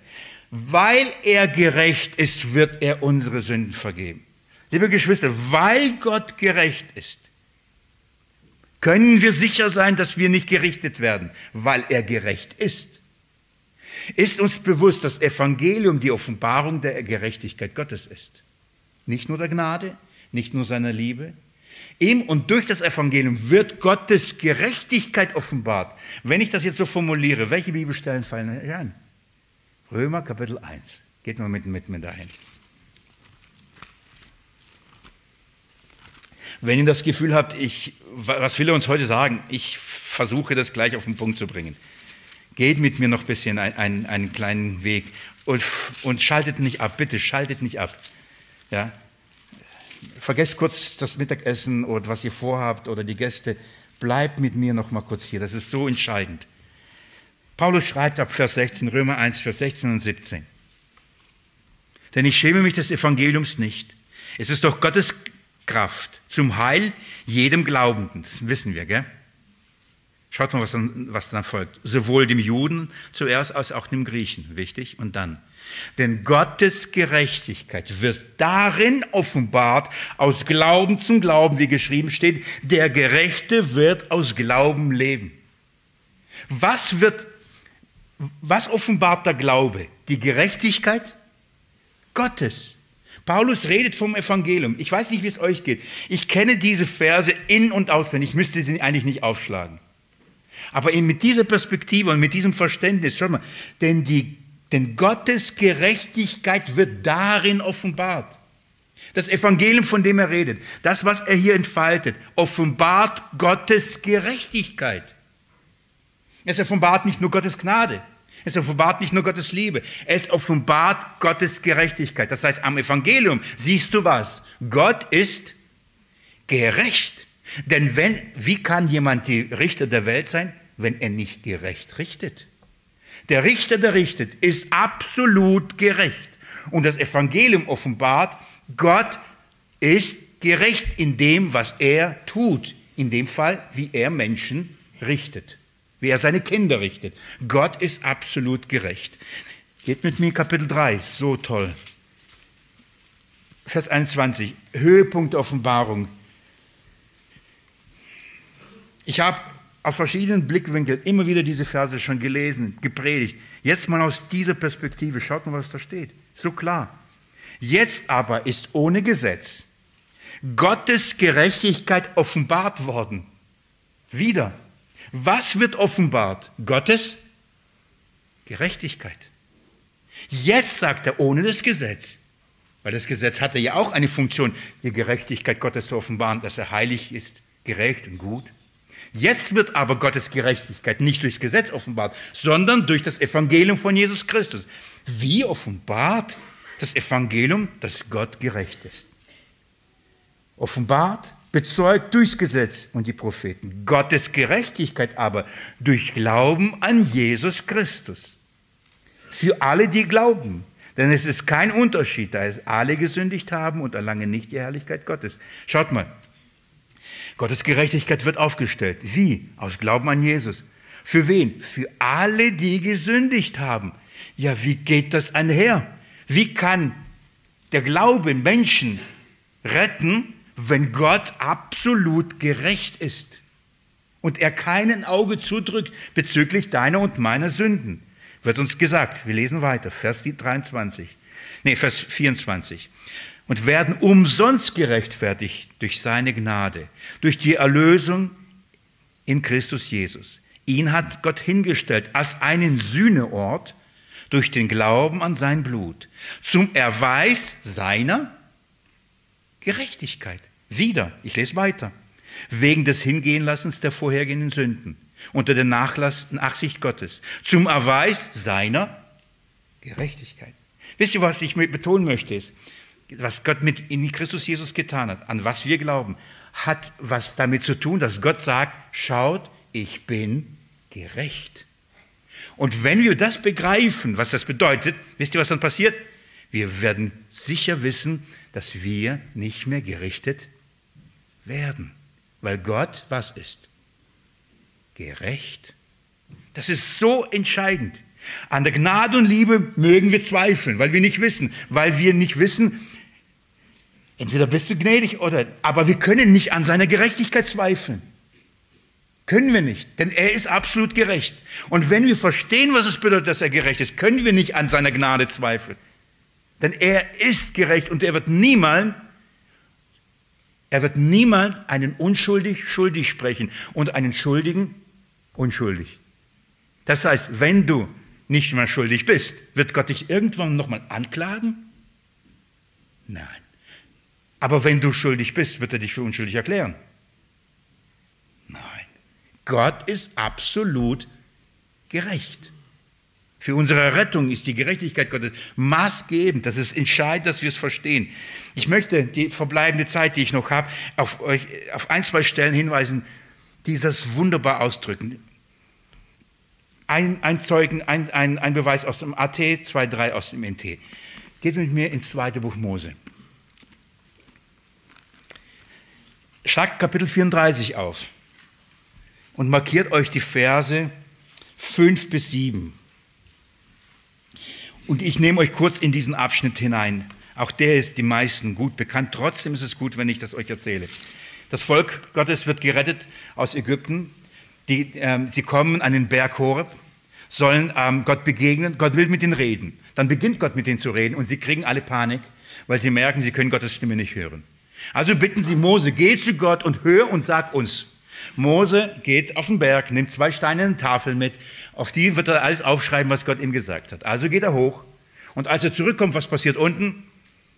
Weil er gerecht ist, wird er unsere Sünden vergeben. Liebe Geschwister, weil Gott gerecht ist, können wir sicher sein, dass wir nicht gerichtet werden, weil er gerecht ist. Ist uns bewusst, dass Evangelium die Offenbarung der Gerechtigkeit Gottes ist. Nicht nur der Gnade, nicht nur seiner Liebe. Im und durch das Evangelium wird Gottes Gerechtigkeit offenbart. Wenn ich das jetzt so formuliere, welche Bibelstellen fallen ein? Römer Kapitel 1. Geht mal mit, mit mir dahin. Wenn ihr das Gefühl habt, ich, was will er uns heute sagen? Ich versuche das gleich auf den Punkt zu bringen. Geht mit mir noch ein bisschen ein, ein, einen kleinen Weg und, und schaltet nicht ab, bitte schaltet nicht ab. Ja? Vergesst kurz das Mittagessen oder was ihr vorhabt oder die Gäste. Bleibt mit mir noch mal kurz hier, das ist so entscheidend. Paulus schreibt ab Vers 16, Römer 1, Vers 16 und 17. Denn ich schäme mich des Evangeliums nicht. Es ist doch Gottes Kraft zum Heil jedem Glaubenden. Das wissen wir, gell? Schaut mal, was dann, was dann folgt. Sowohl dem Juden zuerst als auch dem Griechen. Wichtig. Und dann. Denn Gottes Gerechtigkeit wird darin offenbart, aus Glauben zum Glauben, wie geschrieben steht, der Gerechte wird aus Glauben leben. Was wird, was offenbart der Glaube? Die Gerechtigkeit Gottes. Paulus redet vom Evangelium. Ich weiß nicht, wie es euch geht. Ich kenne diese Verse in und auswendig. Ich müsste sie eigentlich nicht aufschlagen. Aber eben mit dieser Perspektive und mit diesem Verständnis, schau mal, denn, die, denn Gottes Gerechtigkeit wird darin offenbart. Das Evangelium, von dem er redet, das, was er hier entfaltet, offenbart Gottes Gerechtigkeit. Es offenbart nicht nur Gottes Gnade, es offenbart nicht nur Gottes Liebe, es offenbart Gottes Gerechtigkeit. Das heißt, am Evangelium siehst du was? Gott ist gerecht. Denn wenn, wie kann jemand die Richter der Welt sein, wenn er nicht gerecht richtet? Der Richter, der richtet, ist absolut gerecht. Und das Evangelium offenbart, Gott ist gerecht in dem, was er tut. In dem Fall, wie er Menschen richtet, wie er seine Kinder richtet. Gott ist absolut gerecht. Geht mit mir Kapitel 3, so toll. Vers 21, Höhepunkt Offenbarung. Ich habe aus verschiedenen Blickwinkeln immer wieder diese Verse schon gelesen, gepredigt. Jetzt mal aus dieser Perspektive, schaut mal, was da steht. So klar. Jetzt aber ist ohne Gesetz Gottes Gerechtigkeit offenbart worden. Wieder. Was wird offenbart? Gottes Gerechtigkeit. Jetzt sagt er ohne das Gesetz. Weil das Gesetz hatte ja auch eine Funktion, die Gerechtigkeit Gottes zu offenbaren, dass er heilig ist, gerecht und gut. Jetzt wird aber Gottes Gerechtigkeit nicht durch Gesetz offenbart, sondern durch das Evangelium von Jesus Christus. Wie offenbart das Evangelium, dass Gott gerecht ist? Offenbart, bezeugt durchs Gesetz und die Propheten. Gottes Gerechtigkeit aber durch Glauben an Jesus Christus. Für alle, die glauben. Denn es ist kein Unterschied, da es alle gesündigt haben und erlangen nicht die Herrlichkeit Gottes. Schaut mal, Gottes Gerechtigkeit wird aufgestellt. Wie? Aus Glauben an Jesus. Für wen? Für alle, die gesündigt haben. Ja, wie geht das einher? Wie kann der Glaube Menschen retten, wenn Gott absolut gerecht ist und er keinen Auge zudrückt bezüglich deiner und meiner Sünden? Wird uns gesagt. Wir lesen weiter. Vers 23. Nee, Vers 24 und werden umsonst gerechtfertigt durch seine Gnade, durch die Erlösung in Christus Jesus. Ihn hat Gott hingestellt als einen Sühneort durch den Glauben an sein Blut, zum Erweis seiner Gerechtigkeit. Wieder, ich lese weiter, wegen des Hingehenlassens der vorhergehenden Sünden unter der Nachsicht Gottes, zum Erweis seiner Gerechtigkeit. Wisst ihr, was ich betonen möchte, ist, was Gott mit in Christus Jesus getan hat, an was wir glauben, hat was damit zu tun, dass Gott sagt, schaut, ich bin gerecht. Und wenn wir das begreifen, was das bedeutet, wisst ihr, was dann passiert? Wir werden sicher wissen, dass wir nicht mehr gerichtet werden, weil Gott was ist? Gerecht. Das ist so entscheidend. An der Gnade und Liebe mögen wir zweifeln, weil wir nicht wissen, weil wir nicht wissen, Entweder bist du gnädig oder, aber wir können nicht an seiner Gerechtigkeit zweifeln. Können wir nicht, denn er ist absolut gerecht. Und wenn wir verstehen, was es bedeutet, dass er gerecht ist, können wir nicht an seiner Gnade zweifeln. Denn er ist gerecht und er wird niemals, er wird niemals einen unschuldig schuldig sprechen und einen Schuldigen unschuldig. Das heißt, wenn du nicht mehr schuldig bist, wird Gott dich irgendwann nochmal anklagen? Nein. Aber wenn du schuldig bist, wird er dich für unschuldig erklären. Nein. Gott ist absolut gerecht. Für unsere Rettung ist die Gerechtigkeit Gottes maßgebend. Das ist entscheidend, dass wir es verstehen. Ich möchte die verbleibende Zeit, die ich noch habe, auf, euch, auf ein, zwei Stellen hinweisen, die das wunderbar ausdrücken. Ein, ein Zeugen, ein, ein, ein Beweis aus dem AT, zwei, drei aus dem NT. Geht mit mir ins zweite Buch Mose. Schlagt Kapitel 34 auf und markiert euch die Verse 5 bis 7. Und ich nehme euch kurz in diesen Abschnitt hinein. Auch der ist die meisten gut bekannt. Trotzdem ist es gut, wenn ich das euch erzähle. Das Volk Gottes wird gerettet aus Ägypten. Die, ähm, sie kommen an den Berg Horeb, sollen ähm, Gott begegnen. Gott will mit ihnen reden. Dann beginnt Gott mit ihnen zu reden und sie kriegen alle Panik, weil sie merken, sie können Gottes Stimme nicht hören. Also bitten sie Mose, geh zu Gott und hör und sag uns. Mose geht auf den Berg, nimmt zwei steinerne Tafeln mit, auf die wird er alles aufschreiben, was Gott ihm gesagt hat. Also geht er hoch und als er zurückkommt, was passiert unten?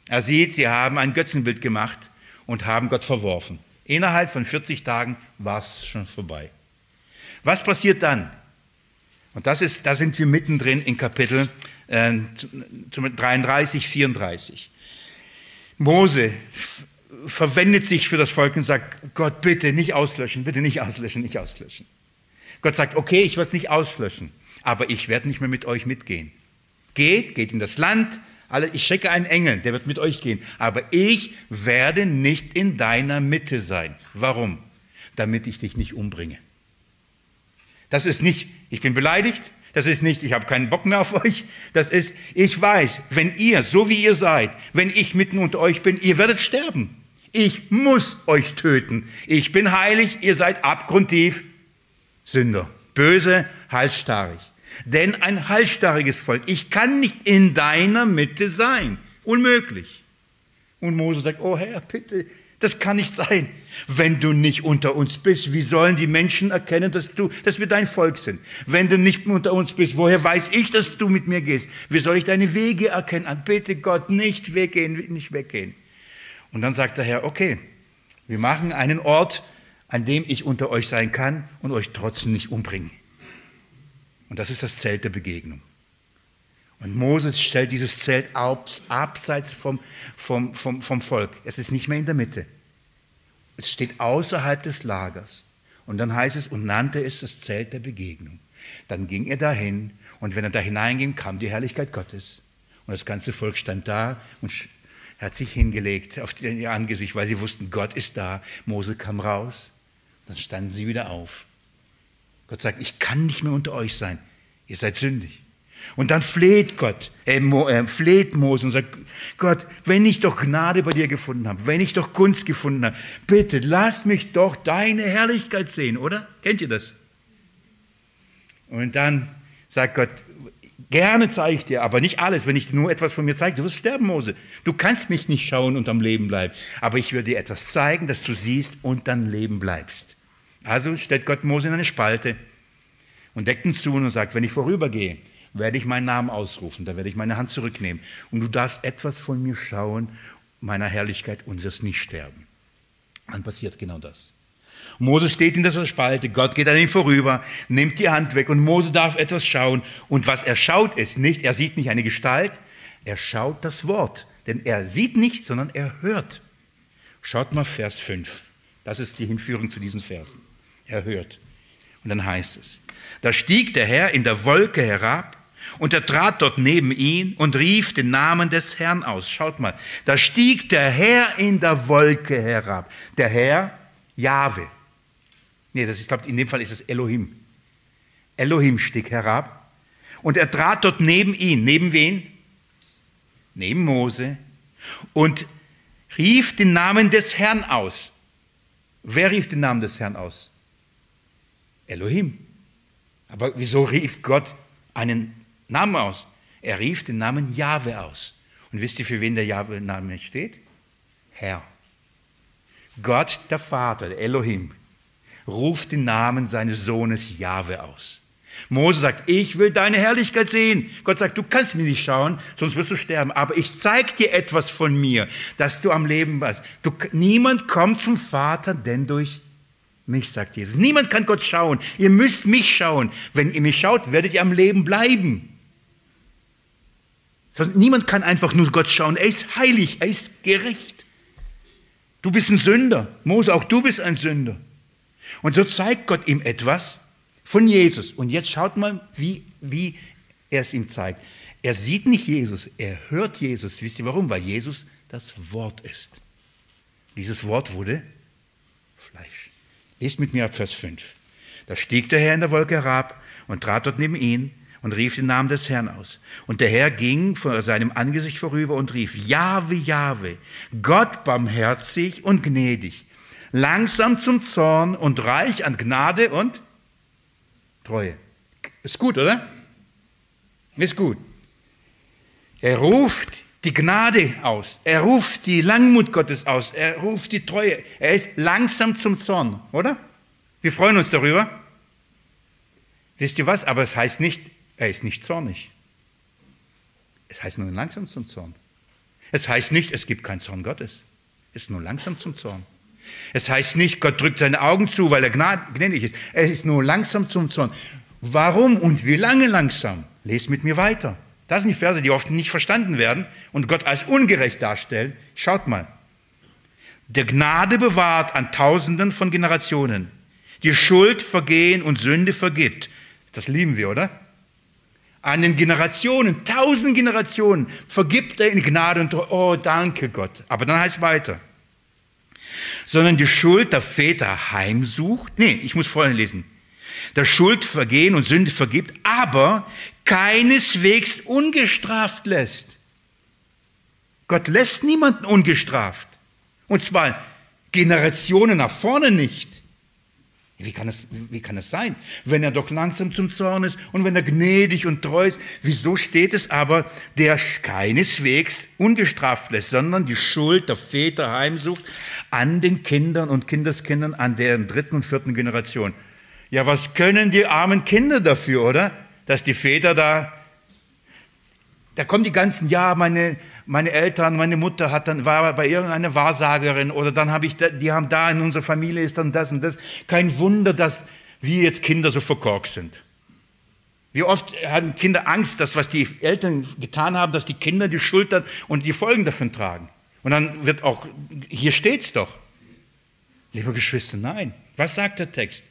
Er sieht, sie haben ein Götzenbild gemacht und haben Gott verworfen. Innerhalb von 40 Tagen war es schon vorbei. Was passiert dann? Und das ist, da sind wir mittendrin in Kapitel äh, 33, 34. Mose verwendet sich für das Volk und sagt, Gott, bitte nicht auslöschen, bitte nicht auslöschen, nicht auslöschen. Gott sagt, okay, ich werde es nicht auslöschen, aber ich werde nicht mehr mit euch mitgehen. Geht, geht in das Land, ich schicke einen Engel, der wird mit euch gehen, aber ich werde nicht in deiner Mitte sein. Warum? Damit ich dich nicht umbringe. Das ist nicht, ich bin beleidigt, das ist nicht, ich habe keinen Bock mehr auf euch. Das ist, ich weiß, wenn ihr, so wie ihr seid, wenn ich mitten unter euch bin, ihr werdet sterben. Ich muss euch töten. Ich bin heilig, ihr seid abgrundtief Sünder. Böse, halsstarrig. Denn ein halsstarriges Volk, ich kann nicht in deiner Mitte sein. Unmöglich. Und Mose sagt, oh Herr, bitte, das kann nicht sein. Wenn du nicht unter uns bist, wie sollen die Menschen erkennen, dass, du, dass wir dein Volk sind? Wenn du nicht unter uns bist, woher weiß ich, dass du mit mir gehst? Wie soll ich deine Wege erkennen? Bitte Gott, nicht weggehen, nicht weggehen. Und dann sagt der Herr, okay, wir machen einen Ort, an dem ich unter euch sein kann und euch trotzdem nicht umbringen. Und das ist das Zelt der Begegnung. Und Moses stellt dieses Zelt abseits vom, vom, vom, vom Volk. Es ist nicht mehr in der Mitte. Es steht außerhalb des Lagers. Und dann heißt es, und nannte es das Zelt der Begegnung. Dann ging er dahin, und wenn er da hineinging, kam die Herrlichkeit Gottes. Und das ganze Volk stand da und er hat sich hingelegt auf ihr Angesicht, weil sie wussten, Gott ist da. Mose kam raus, dann standen sie wieder auf. Gott sagt, ich kann nicht mehr unter euch sein. Ihr seid sündig. Und dann fleht Gott, äh, Mo, äh, fleht Mose und sagt, Gott, wenn ich doch Gnade bei dir gefunden habe, wenn ich doch Gunst gefunden habe, bitte lass mich doch deine Herrlichkeit sehen, oder? Kennt ihr das? Und dann sagt Gott, Gerne zeige ich dir, aber nicht alles. Wenn ich dir nur etwas von mir zeige, du wirst sterben, Mose. Du kannst mich nicht schauen und am Leben bleiben. Aber ich will dir etwas zeigen, dass du siehst und dann leben bleibst. Also stellt Gott Mose in eine Spalte und deckt ihn zu und sagt, wenn ich vorübergehe, werde ich meinen Namen ausrufen, da werde ich meine Hand zurücknehmen. Und du darfst etwas von mir schauen, meiner Herrlichkeit, und wirst nicht sterben. Dann passiert genau das. Mose steht in dieser Spalte, Gott geht an ihm vorüber, nimmt die Hand weg und Mose darf etwas schauen. Und was er schaut ist nicht, er sieht nicht eine Gestalt, er schaut das Wort. Denn er sieht nicht, sondern er hört. Schaut mal Vers 5. Das ist die Hinführung zu diesen Versen. Er hört. Und dann heißt es, da stieg der Herr in der Wolke herab und er trat dort neben ihn und rief den Namen des Herrn aus. Schaut mal, da stieg der Herr in der Wolke herab. Der Herr, Jahwe. Nee, das ist, ich glaube, in dem Fall ist es Elohim. Elohim stieg herab und er trat dort neben ihn. Neben wen? Neben Mose und rief den Namen des Herrn aus. Wer rief den Namen des Herrn aus? Elohim. Aber wieso rief Gott einen Namen aus? Er rief den Namen Jahwe aus. Und wisst ihr, für wen der Jahwe-Name steht? Herr. Gott, der Vater, Elohim, ruft den Namen seines Sohnes Jahwe aus. Mose sagt, ich will deine Herrlichkeit sehen. Gott sagt, du kannst mir nicht schauen, sonst wirst du sterben. Aber ich zeige dir etwas von mir, dass du am Leben warst. Du, niemand kommt zum Vater, denn durch Mich, sagt Jesus. Niemand kann Gott schauen. Ihr müsst mich schauen. Wenn ihr mich schaut, werdet ihr am Leben bleiben. Sonst niemand kann einfach nur Gott schauen. Er ist heilig, er ist gerecht. Du bist ein Sünder. Mose, auch du bist ein Sünder. Und so zeigt Gott ihm etwas von Jesus. Und jetzt schaut mal, wie, wie er es ihm zeigt. Er sieht nicht Jesus, er hört Jesus. Wisst ihr warum? Weil Jesus das Wort ist. Dieses Wort wurde Fleisch. Lest mit mir ab Vers 5. Da stieg der Herr in der Wolke herab und trat dort neben ihn und rief den Namen des Herrn aus. Und der Herr ging vor seinem Angesicht vorüber und rief, Jahwe, Jahwe, Gott barmherzig und gnädig, langsam zum Zorn und reich an Gnade und Treue. Ist gut, oder? Ist gut. Er ruft die Gnade aus. Er ruft die Langmut Gottes aus. Er ruft die Treue. Er ist langsam zum Zorn, oder? Wir freuen uns darüber. Wisst ihr was? Aber es heißt nicht, er ist nicht zornig. Es heißt nur langsam zum Zorn. Es heißt nicht, es gibt keinen Zorn Gottes. Es ist nur langsam zum Zorn. Es heißt nicht, Gott drückt seine Augen zu, weil er gnädig ist. Es ist nur langsam zum Zorn. Warum und wie lange langsam? Lest mit mir weiter. Das sind die Verse, die oft nicht verstanden werden und Gott als ungerecht darstellen. Schaut mal. Der Gnade bewahrt an Tausenden von Generationen, die Schuld, Vergehen und Sünde vergibt. Das lieben wir, oder? An den Generationen, tausend Generationen, vergibt er in Gnade und oh, danke Gott. Aber dann heißt es weiter. Sondern die Schuld der Väter heimsucht. Nee, ich muss vorhin lesen. Der Schuld, Vergehen und Sünde vergibt, aber keineswegs ungestraft lässt. Gott lässt niemanden ungestraft. Und zwar Generationen nach vorne nicht. Wie kann, das, wie kann das sein? Wenn er doch langsam zum Zorn ist und wenn er gnädig und treu ist, wieso steht es aber, der keineswegs ungestraft lässt, sondern die Schuld der Väter heimsucht an den Kindern und Kindeskindern, an deren dritten und vierten Generation? Ja, was können die armen Kinder dafür, oder? Dass die Väter da, da kommen die ganzen, ja, meine, meine Eltern, meine Mutter hat dann, war bei irgendeiner Wahrsagerin oder dann habe ich, die haben da in unserer Familie ist dann das und das. Kein Wunder, dass wir jetzt Kinder so verkorkst sind. Wie oft haben Kinder Angst, dass was die Eltern getan haben, dass die Kinder die Schultern und die Folgen davon tragen. Und dann wird auch, hier steht's doch. Liebe Geschwister, nein. Was sagt der Text?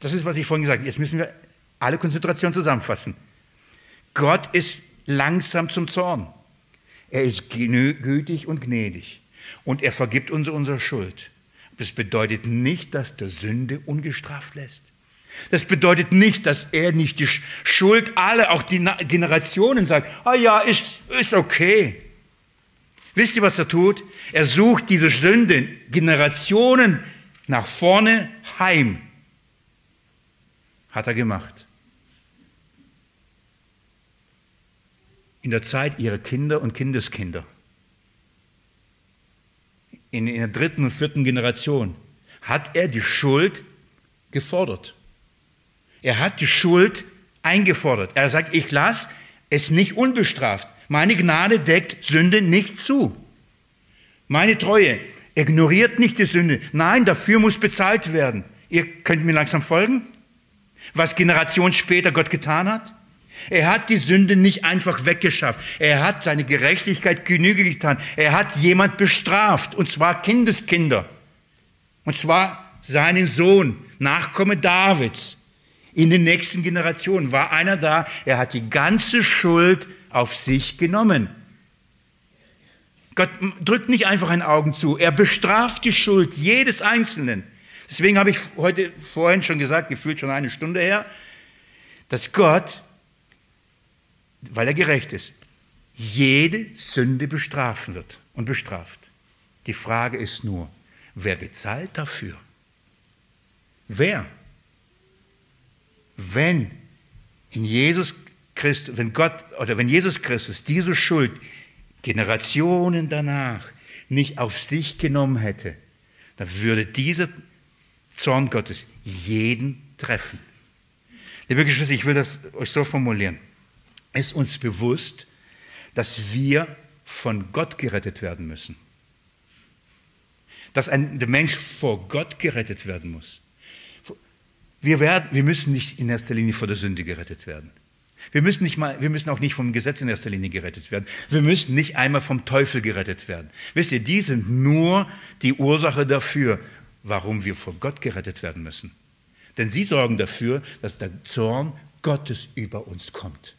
Das ist, was ich vorhin gesagt habe. Jetzt müssen wir alle Konzentrationen zusammenfassen. Gott ist langsam zum Zorn. Er ist gütig und gnädig. Und er vergibt uns unsere Schuld. Das bedeutet nicht, dass der Sünde ungestraft lässt. Das bedeutet nicht, dass er nicht die Schuld aller, auch die Generationen sagt, ah ja, ist, ist okay. Wisst ihr, was er tut? Er sucht diese Sünde Generationen nach vorne heim. Hat er gemacht. In der Zeit ihrer Kinder und Kindeskinder. In, in der dritten und vierten Generation hat er die Schuld gefordert. Er hat die Schuld eingefordert. Er sagt, ich lasse es nicht unbestraft. Meine Gnade deckt Sünde nicht zu. Meine Treue ignoriert nicht die Sünde. Nein, dafür muss bezahlt werden. Ihr könnt mir langsam folgen, was Generationen später Gott getan hat. Er hat die Sünde nicht einfach weggeschafft. Er hat seine Gerechtigkeit Genüge getan. Er hat jemand bestraft, und zwar Kindeskinder. Und zwar seinen Sohn, Nachkomme Davids. In den nächsten Generationen war einer da, er hat die ganze Schuld auf sich genommen. Gott drückt nicht einfach ein Augen zu, er bestraft die Schuld jedes Einzelnen. Deswegen habe ich heute vorhin schon gesagt, gefühlt schon eine Stunde her, dass Gott weil er gerecht ist, jede Sünde bestrafen wird und bestraft. Die Frage ist nur, wer bezahlt dafür? Wer? Wenn in Jesus Christus, wenn Gott oder wenn Jesus Christus diese Schuld Generationen danach nicht auf sich genommen hätte, dann würde dieser Zorn Gottes jeden treffen. Liebe Geschwister, ich will das euch so formulieren ist uns bewusst, dass wir von Gott gerettet werden müssen. Dass ein, der Mensch vor Gott gerettet werden muss. Wir, werden, wir müssen nicht in erster Linie vor der Sünde gerettet werden. Wir müssen, nicht mal, wir müssen auch nicht vom Gesetz in erster Linie gerettet werden. Wir müssen nicht einmal vom Teufel gerettet werden. Wisst ihr, die sind nur die Ursache dafür, warum wir vor Gott gerettet werden müssen. Denn sie sorgen dafür, dass der Zorn Gottes über uns kommt.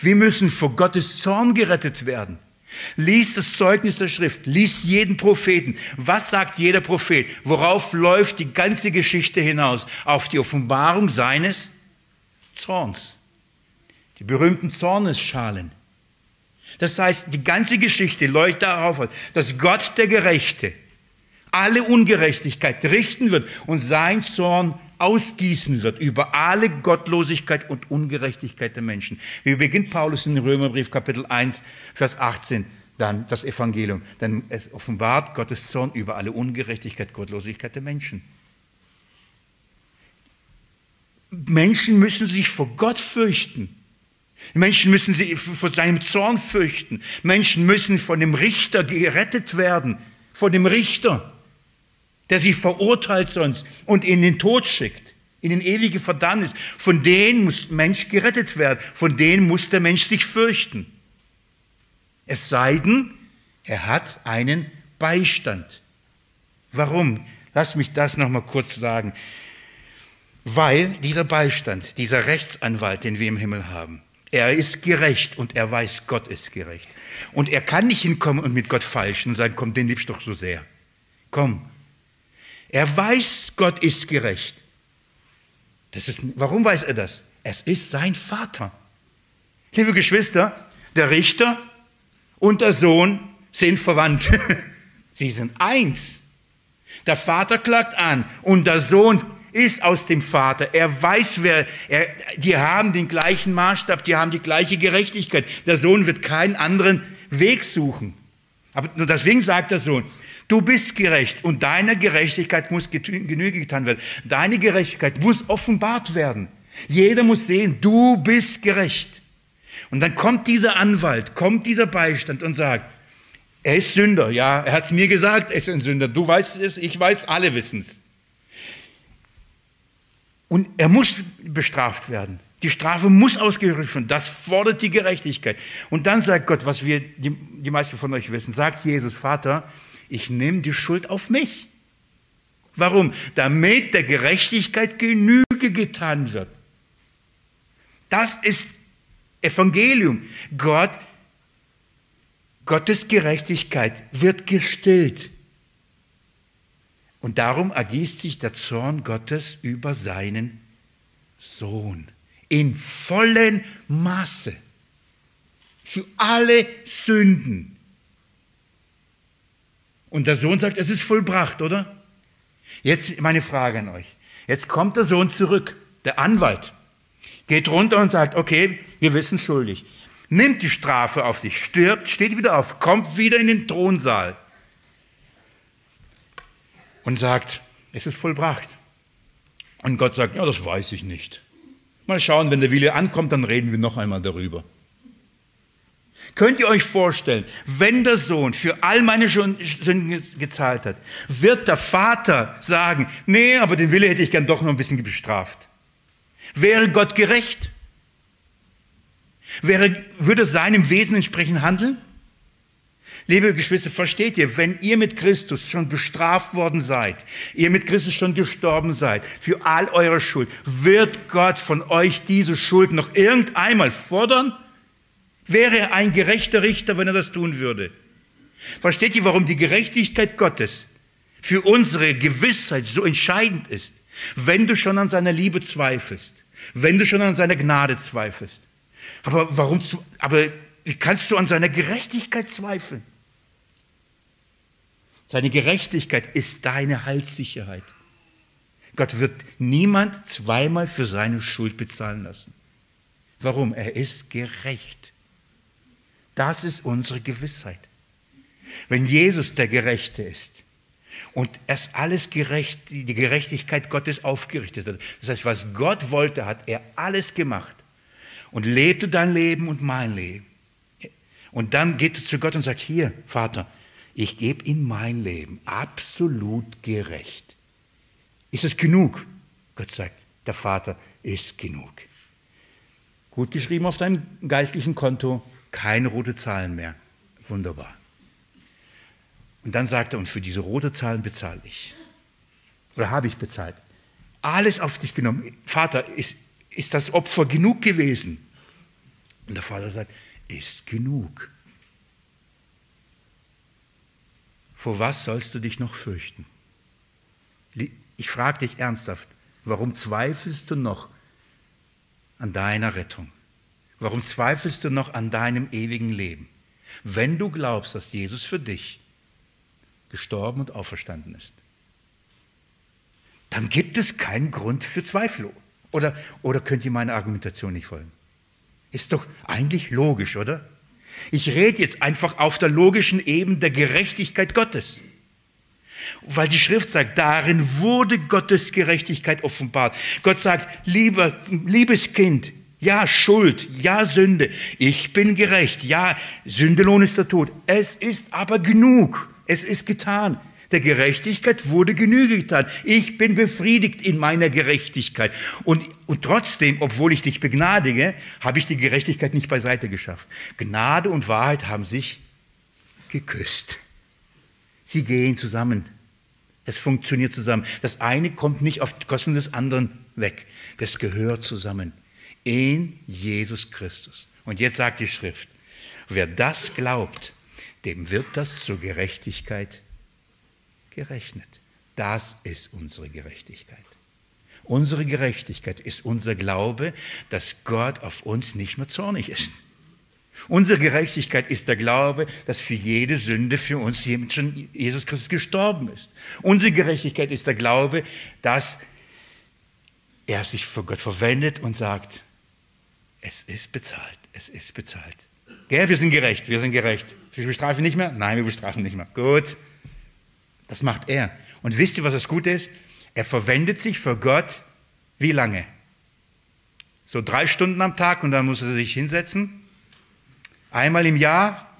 Wir müssen vor Gottes Zorn gerettet werden. Lies das Zeugnis der Schrift, lies jeden Propheten. Was sagt jeder Prophet? Worauf läuft die ganze Geschichte hinaus? Auf die Offenbarung seines Zorns. Die berühmten Zornesschalen. Das heißt, die ganze Geschichte läuft darauf, dass Gott der Gerechte alle Ungerechtigkeit richten wird und sein Zorn ausgießen wird über alle Gottlosigkeit und Ungerechtigkeit der Menschen. Wie beginnt Paulus in Römerbrief Kapitel 1, Vers 18 dann das Evangelium. Denn es offenbart Gottes Zorn über alle Ungerechtigkeit, Gottlosigkeit der Menschen. Menschen müssen sich vor Gott fürchten. Menschen müssen sich vor seinem Zorn fürchten. Menschen müssen von dem Richter gerettet werden. Vor dem Richter, der sie verurteilt sonst und in den Tod schickt, in den ewige Verdammnis. Von denen muss Mensch gerettet werden. Von denen muss der Mensch sich fürchten. Es sei denn, er hat einen Beistand. Warum? Lass mich das noch mal kurz sagen. Weil dieser Beistand, dieser Rechtsanwalt, den wir im Himmel haben, er ist gerecht und er weiß, Gott ist gerecht. Und er kann nicht hinkommen und mit Gott falschen und sagen, komm, den liebst du doch so sehr. Komm. Er weiß, Gott ist gerecht. Das ist, warum weiß er das? Es ist sein Vater. Liebe Geschwister, der Richter und der Sohn sind verwandt. Sie sind eins. Der Vater klagt an und der Sohn ist aus dem Vater. Er weiß, wer, er, die haben den gleichen Maßstab, die haben die gleiche Gerechtigkeit. Der Sohn wird keinen anderen Weg suchen. Aber nur deswegen sagt der Sohn, du bist gerecht und deiner Gerechtigkeit muss Genüge getan werden. Deine Gerechtigkeit muss offenbart werden. Jeder muss sehen, du bist gerecht. Und dann kommt dieser Anwalt, kommt dieser Beistand und sagt, er ist Sünder. Ja, er hat es mir gesagt, er ist ein Sünder. Du weißt es, ich weiß, alle wissen es. Und er muss bestraft werden. Die Strafe muss ausgeführt werden. Das fordert die Gerechtigkeit. Und dann sagt Gott, was wir, die, die meisten von euch wissen, sagt Jesus, Vater, ich nehme die Schuld auf mich. Warum? Damit der Gerechtigkeit Genüge getan wird. Das ist Evangelium. Gott, Gottes Gerechtigkeit wird gestillt. Und darum ergießt sich der Zorn Gottes über seinen Sohn in vollen Maße für alle Sünden. Und der Sohn sagt, es ist vollbracht, oder? Jetzt meine Frage an euch. Jetzt kommt der Sohn zurück, der Anwalt, geht runter und sagt, okay, wir wissen schuldig. Nimmt die Strafe auf sich, stirbt, steht wieder auf, kommt wieder in den Thronsaal und sagt, es ist vollbracht. Und Gott sagt, ja, das weiß ich nicht. Mal schauen, wenn der Wille ankommt, dann reden wir noch einmal darüber. Könnt ihr euch vorstellen, wenn der Sohn für all meine Sünden gezahlt hat, wird der Vater sagen, nee, aber den Wille hätte ich gern doch noch ein bisschen bestraft. Wäre Gott gerecht? Wäre, würde seinem Wesen entsprechend handeln? Liebe Geschwister, versteht ihr, wenn ihr mit Christus schon bestraft worden seid, ihr mit Christus schon gestorben seid, für all eure Schuld, wird Gott von euch diese Schuld noch irgendeinmal fordern? Wäre er ein gerechter Richter, wenn er das tun würde? Versteht ihr, warum die Gerechtigkeit Gottes für unsere Gewissheit so entscheidend ist? Wenn du schon an seiner Liebe zweifelst, wenn du schon an seiner Gnade zweifelst. Aber warum, aber wie kannst du an seiner Gerechtigkeit zweifeln? Seine Gerechtigkeit ist deine Heilssicherheit. Gott wird niemand zweimal für seine Schuld bezahlen lassen. Warum? Er ist gerecht. Das ist unsere Gewissheit. Wenn Jesus der Gerechte ist und es alles gerecht, die Gerechtigkeit Gottes aufgerichtet hat, das heißt, was Gott wollte, hat er alles gemacht und lebte dein Leben und mein Leben. Und dann geht er zu Gott und sagt, hier, Vater, ich gebe in mein Leben absolut gerecht. Ist es genug? Gott sagt, der Vater ist genug. Gut geschrieben auf deinem geistlichen Konto, keine rote Zahlen mehr. Wunderbar. Und dann sagt er, und für diese rote Zahlen bezahle ich. Oder habe ich bezahlt. Alles auf dich genommen. Vater, ist, ist das Opfer genug gewesen? Und der Vater sagt, ist genug. Vor was sollst du dich noch fürchten? Ich frage dich ernsthaft, warum zweifelst du noch an deiner Rettung? Warum zweifelst du noch an deinem ewigen Leben? Wenn du glaubst, dass Jesus für dich gestorben und auferstanden ist, dann gibt es keinen Grund für Zweifel. Oder, oder könnt ihr meine Argumentation nicht folgen? Ist doch eigentlich logisch, oder? Ich rede jetzt einfach auf der logischen Ebene der Gerechtigkeit Gottes. Weil die Schrift sagt, darin wurde Gottes Gerechtigkeit offenbart. Gott sagt, lieber, liebes Kind, ja, Schuld, ja, Sünde, ich bin gerecht, ja, Sündelohn ist der Tod. Es ist aber genug, es ist getan. Der Gerechtigkeit wurde Genüge getan. Ich bin befriedigt in meiner Gerechtigkeit. Und, und trotzdem, obwohl ich dich begnadige, habe ich die Gerechtigkeit nicht beiseite geschafft. Gnade und Wahrheit haben sich geküsst. Sie gehen zusammen. Es funktioniert zusammen. Das eine kommt nicht auf Kosten des anderen weg. Das gehört zusammen. In Jesus Christus. Und jetzt sagt die Schrift, wer das glaubt, dem wird das zur Gerechtigkeit gerechnet. Das ist unsere Gerechtigkeit. Unsere Gerechtigkeit ist unser Glaube, dass Gott auf uns nicht mehr zornig ist. Unsere Gerechtigkeit ist der Glaube, dass für jede Sünde für uns schon Jesus Christus gestorben ist. Unsere Gerechtigkeit ist der Glaube, dass er sich vor Gott verwendet und sagt, es ist bezahlt, es ist bezahlt. Gell, wir sind gerecht, wir sind gerecht. Wir bestrafen nicht mehr? Nein, wir bestrafen nicht mehr. Gut, das macht er. Und wisst ihr, was das Gute ist? Er verwendet sich für Gott wie lange? So drei Stunden am Tag und dann muss er sich hinsetzen. Einmal im Jahr,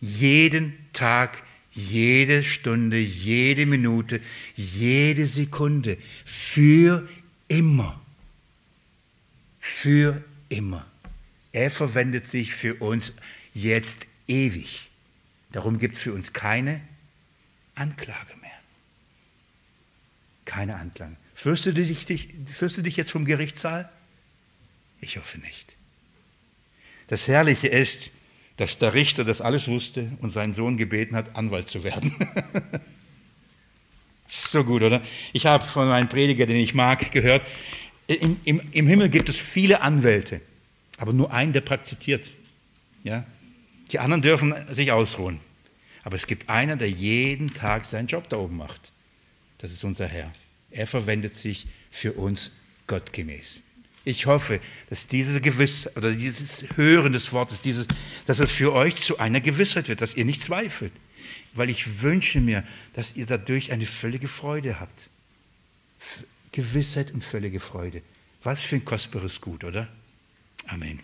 jeden Tag, jede Stunde, jede Minute, jede Sekunde, für immer. Für immer. Er verwendet sich für uns jetzt ewig. Darum gibt es für uns keine Anklage mehr. Keine Anklage. Fürstest du dich, dich, fürstest du dich jetzt vom Gerichtssaal? Ich hoffe nicht. Das Herrliche ist, dass der Richter das alles wusste und seinen Sohn gebeten hat, Anwalt zu werden. so gut, oder? Ich habe von einem Prediger, den ich mag, gehört, im, im, im Himmel gibt es viele Anwälte, aber nur einen, der praktiziert. Ja? Die anderen dürfen sich ausruhen. Aber es gibt einen, der jeden Tag seinen Job da oben macht. Das ist unser Herr. Er verwendet sich für uns gottgemäß. Ich hoffe, dass dieses Gewiss oder dieses Hören des Wortes, dieses, dass es für euch zu einer Gewissheit wird, dass ihr nicht zweifelt. Weil ich wünsche mir, dass ihr dadurch eine völlige Freude habt. Gewissheit und völlige Freude. Was für ein kostbares Gut, oder? Amen.